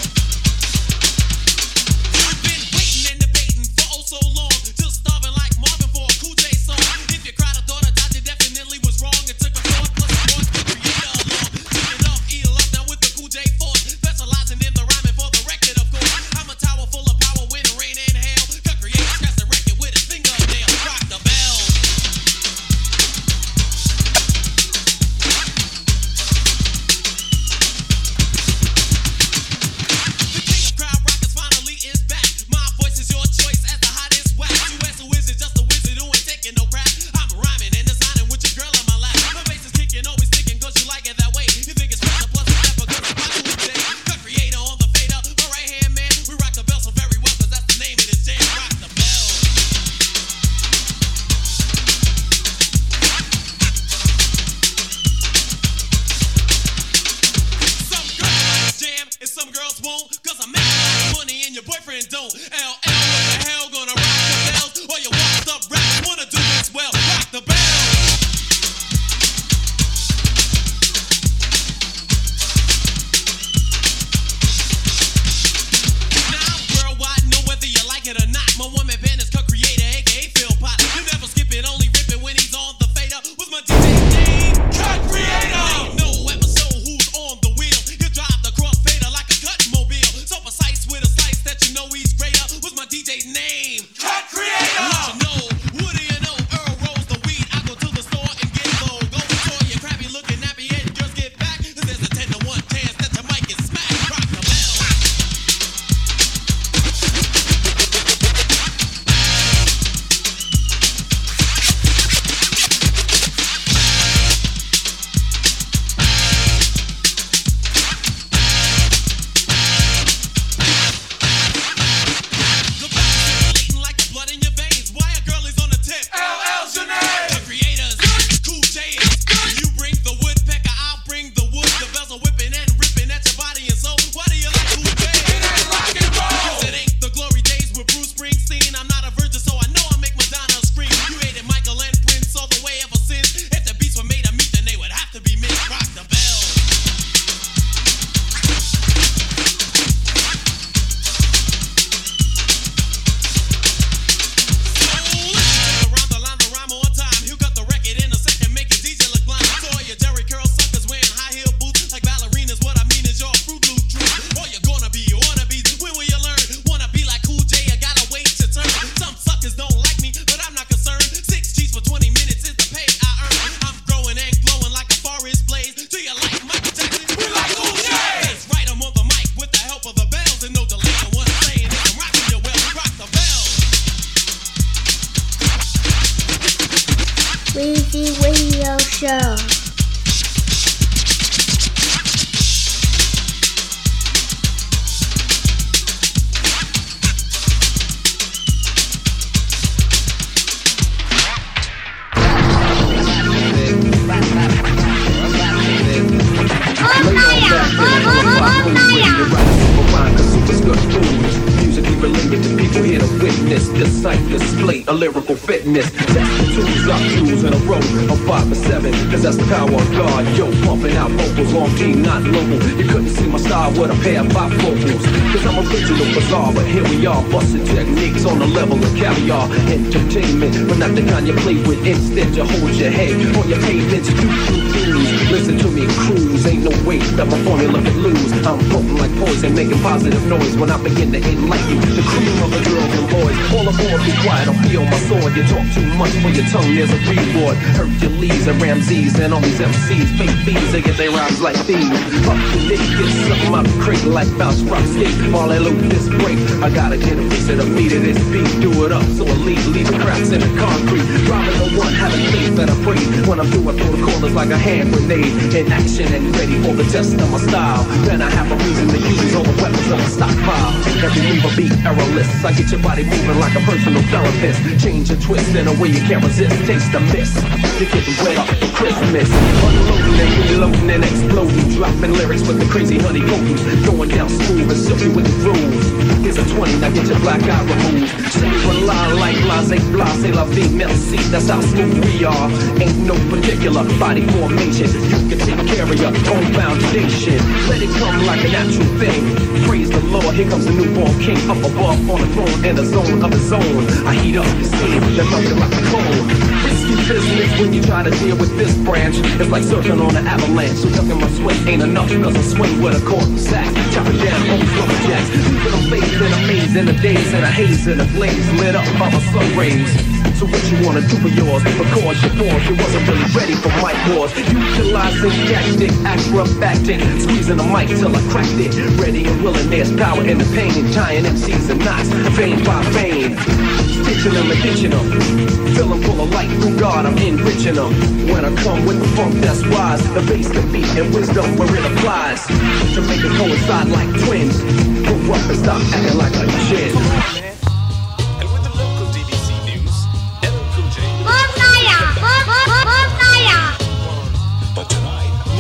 can't resist, taste the mist That's how smooth we are. Ain't no particular body formation. You can take care of your own foundation. Let it come like a natural thing. Praise the Lord, here comes the newborn king up above on the throne in a zone of his own. I heat up the scene, then bump it like a cold. Risky business when you try to deal with this branch. It's like surfing on an avalanche. So tucking my sweat ain't enough, cause I swing with a cork sack. Chopping down old rubber jacks. Leaving them bathed in a maze in the days and a haze in a blaze lit up by the sun rays. So what you wanna do for yours? Because you thought you wasn't really ready for mic wars. Utilizing tactic, acrobatic, squeezing the mic till I cracked it. Ready and willing, there's power in the pain. Tying MCs and knots, vein by vein. Stitching them, ditching them. Uh. Feeling full of light through God, I'm enriching them. When I come with the funk that's wise, the bass, the beat, and wisdom where it applies. To make it coincide like twins. Move up and stop acting like a chin.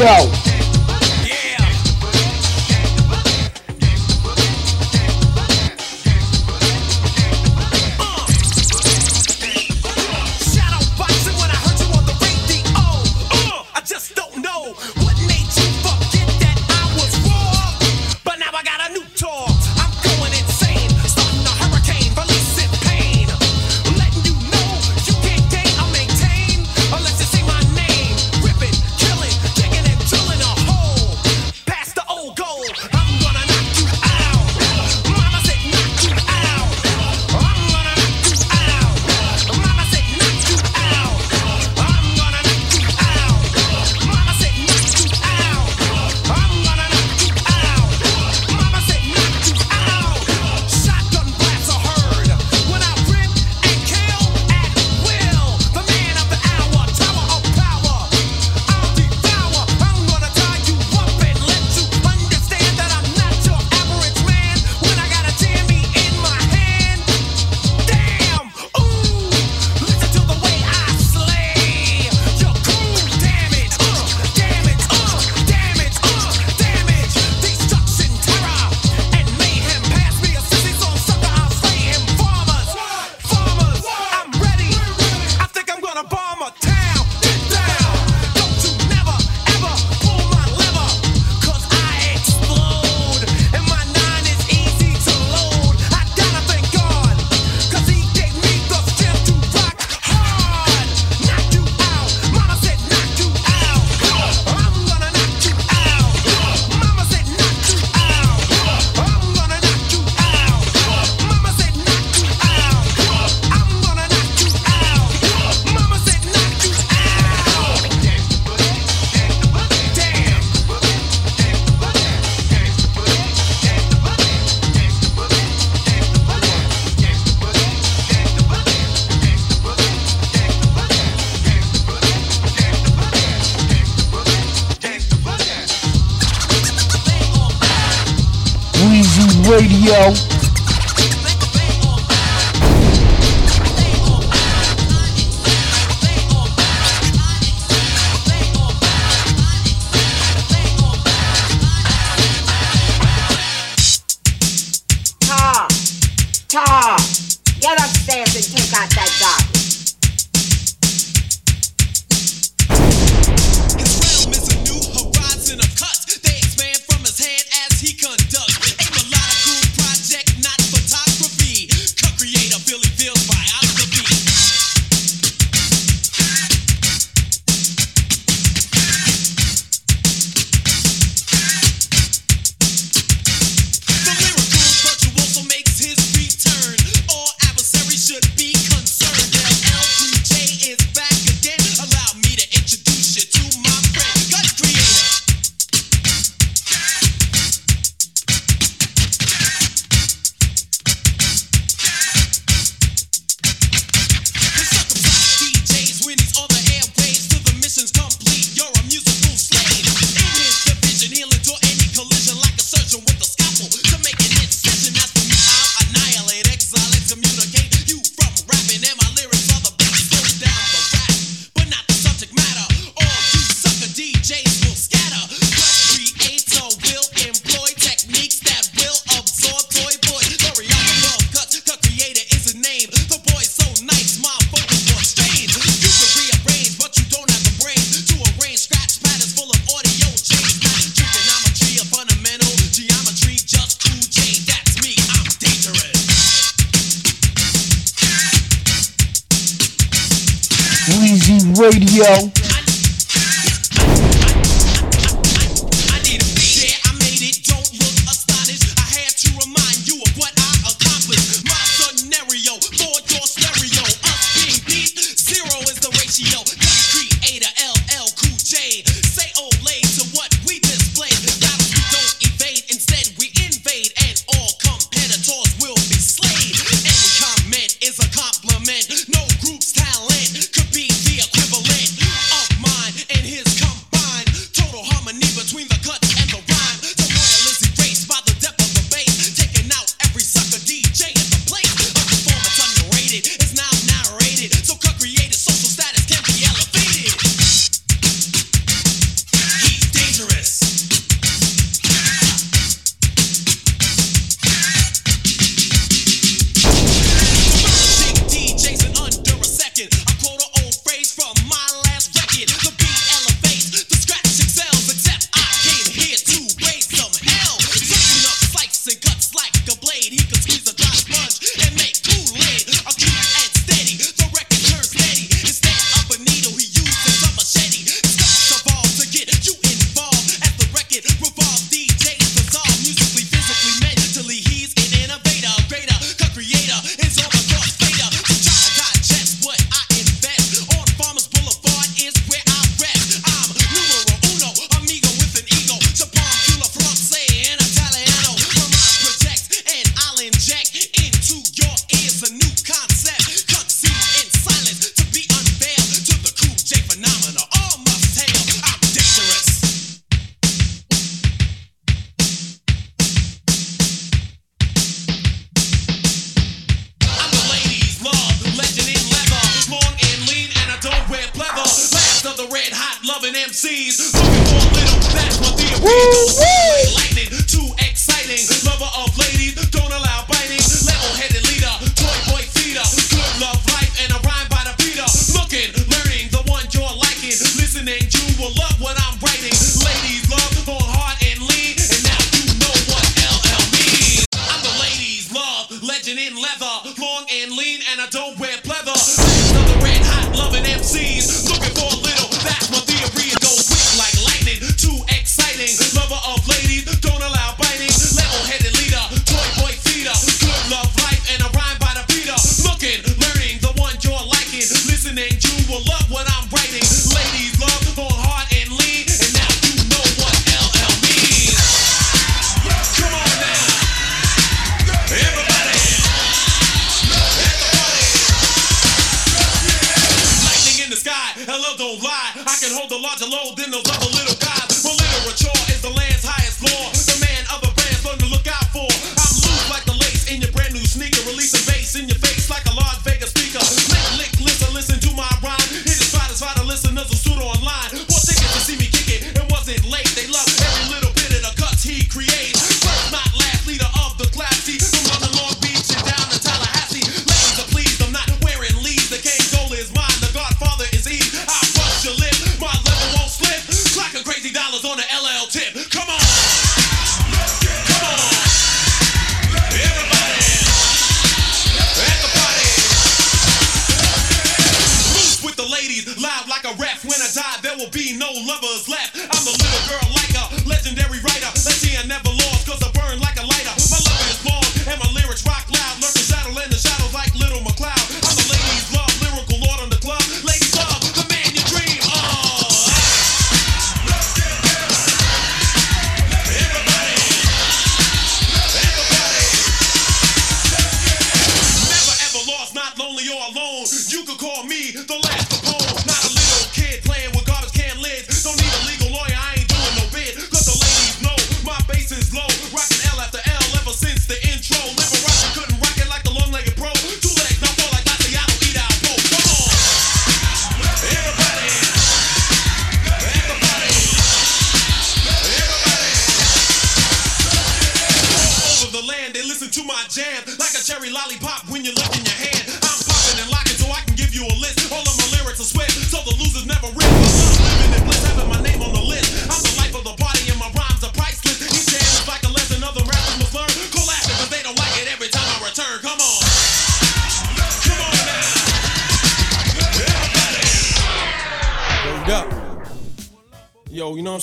Radio.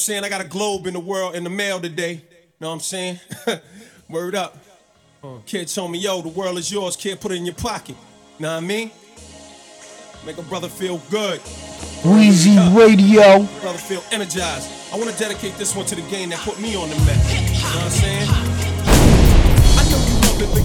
Saying? I got a globe in the world in the mail today. Know what I'm saying? Word up. Kid told me, yo, the world is yours, kid. Put it in your pocket. Know what I mean? Make a brother feel good. Weezy Radio. Brother feel energized. I want to dedicate this one to the game that put me on the map. You know what I'm saying?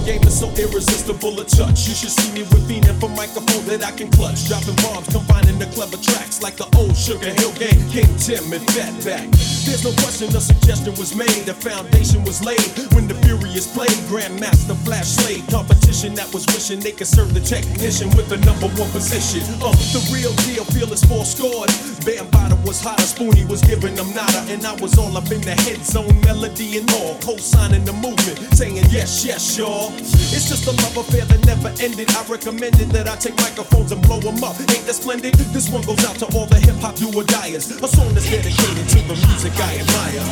Game is so irresistible a touch. You should see me with Venus for microphone that I can clutch. Dropping bombs, combining the clever tracks like the old Sugar Hill gang. King Tim and Fatback. There's no question the suggestion was made, the foundation was laid when the Furious played. Grandmaster Flash slayed, competition that was wishing they could serve the technician with the number one position. Uh, the real deal, feel is four scored. Bambaataa was hotter, Spoonie was giving them nada, and I was all up in the head zone, melody and all, co-signing the movement, saying yes, yes, y'all. It's just a love affair that never ended. I recommended that I take microphones and blow them up. Ain't that splendid? This one goes out to all the hip hop do. A song that's dedicated to the music I admire.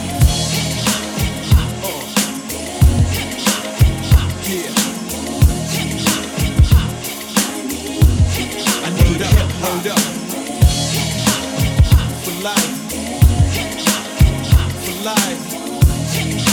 Uh. I need up, hold up. For life. For life.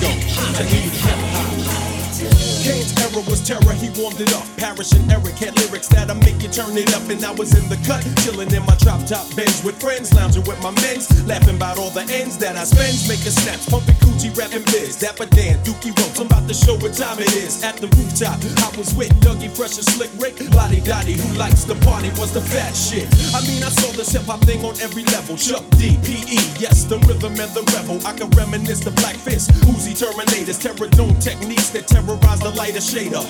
Go. Me to hip hop. Kane's era was terror, he warmed it up. Parrish and Eric had lyrics that'll make you turn it up. And I was in the cut, chilling in my drop top Benz with friends, lounging with my mens, laughing about all the ends that I spends, making snaps, pumping coochie, rapping biz. Dapper Dan, Dookie Ropes, I'm about to show what time it is. At the rooftop, I was with Dougie Fresh and Slick Rick. La Di Da Di, who likes the party, was the fat shit. I mean, I saw this hip hop thing on every level. Chuck D, PE, yes, the rhythm and the rebel. I can reminisce the Black Fist, Uzi Terminators, Terrordome techniques that terrorize the a lighter shader.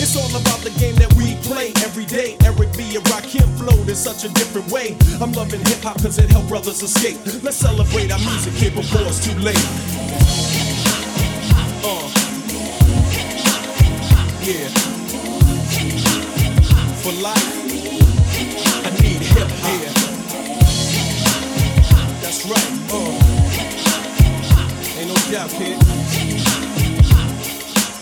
It's all about the game that we play every day. Eric B. and Rakim flowed in such a different way. I'm loving hip hop cause it helped brothers escape. Let's celebrate our music here before it's too late. Uh. Yeah. For life, I need hip hop. Yeah. That's right. Uh. Ain't no doubt, kid.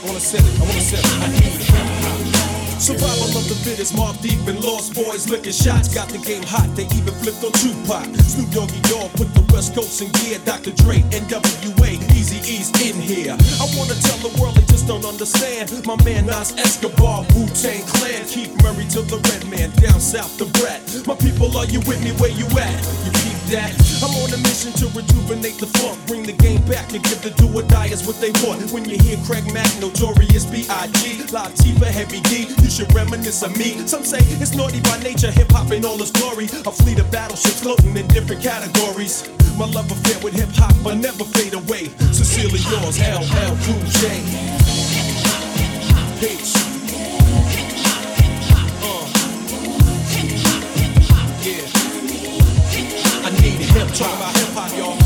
I wanna set it, I wanna set it. I need hop. Survival of the fittest, Mobb Deep and Lost Boyz licking shots. Got the game hot, they even flipped on Tupac. Snoop Doggy Dogg put the West Coast in gear. Dr. Dre, NWA, Eazy-E's in here. I wanna tell the world they just don't understand. My man Nas Escobar, Wu Tang Clan. Keith Murray to the Redman, down south the Brat. My people, are you with me? Where you at? You keep that? I'm on a mission to rejuvenate the funk. Bring the game back and give the do or diers what they want. When you hear Craig Mack, Notorious B.I.G., Latifah, Heavy D, you should reminisce of me. Some say it's naughty by nature, hip hop in all its glory. A fleet of battleships floating in different categories. My love affair with hip hop, but never fade away. Sincerely yours, LL Cool J. Peace. Uh. Yeah. Hip hop. Hip hop, y'all.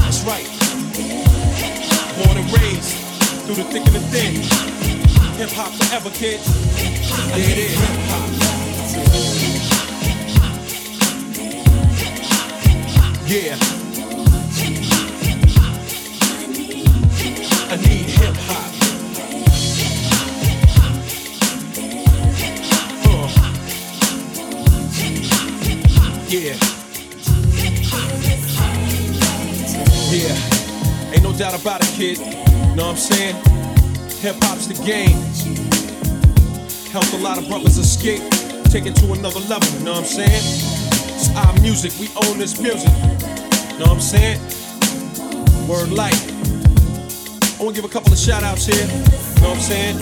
That's right. Born and raised through the thick and the thin. Hip hop forever, kid. There it is. Hip hop. Yeah. I need hip hop. Uh. Yeah. Yeah. Ain't no doubt about it, kid. Know what I'm saying? Hip hop's the game. Helped a lot of brothers escape, take it to another level. Know what I'm saying? It's our music. We own this music. Know what I'm saying? Word light. I want to give a couple of shout outs here. Know what I'm saying?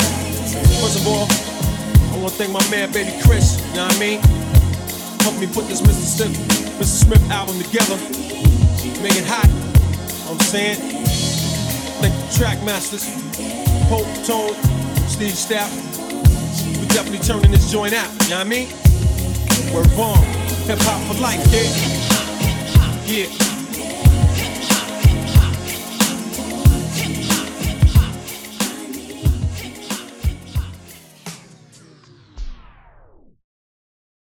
First of all, I want to thank my man, baby Chris. You know what I mean? Helped me put this Mr. Smith, Mr. Smith album together. Make it hot. I'm saying? Thank the track masters. Poke, Tone, Steve Stapp. We definitely turning this joint out. You know what I mean? We're bomb. Hip hop for life, kid. Yeah.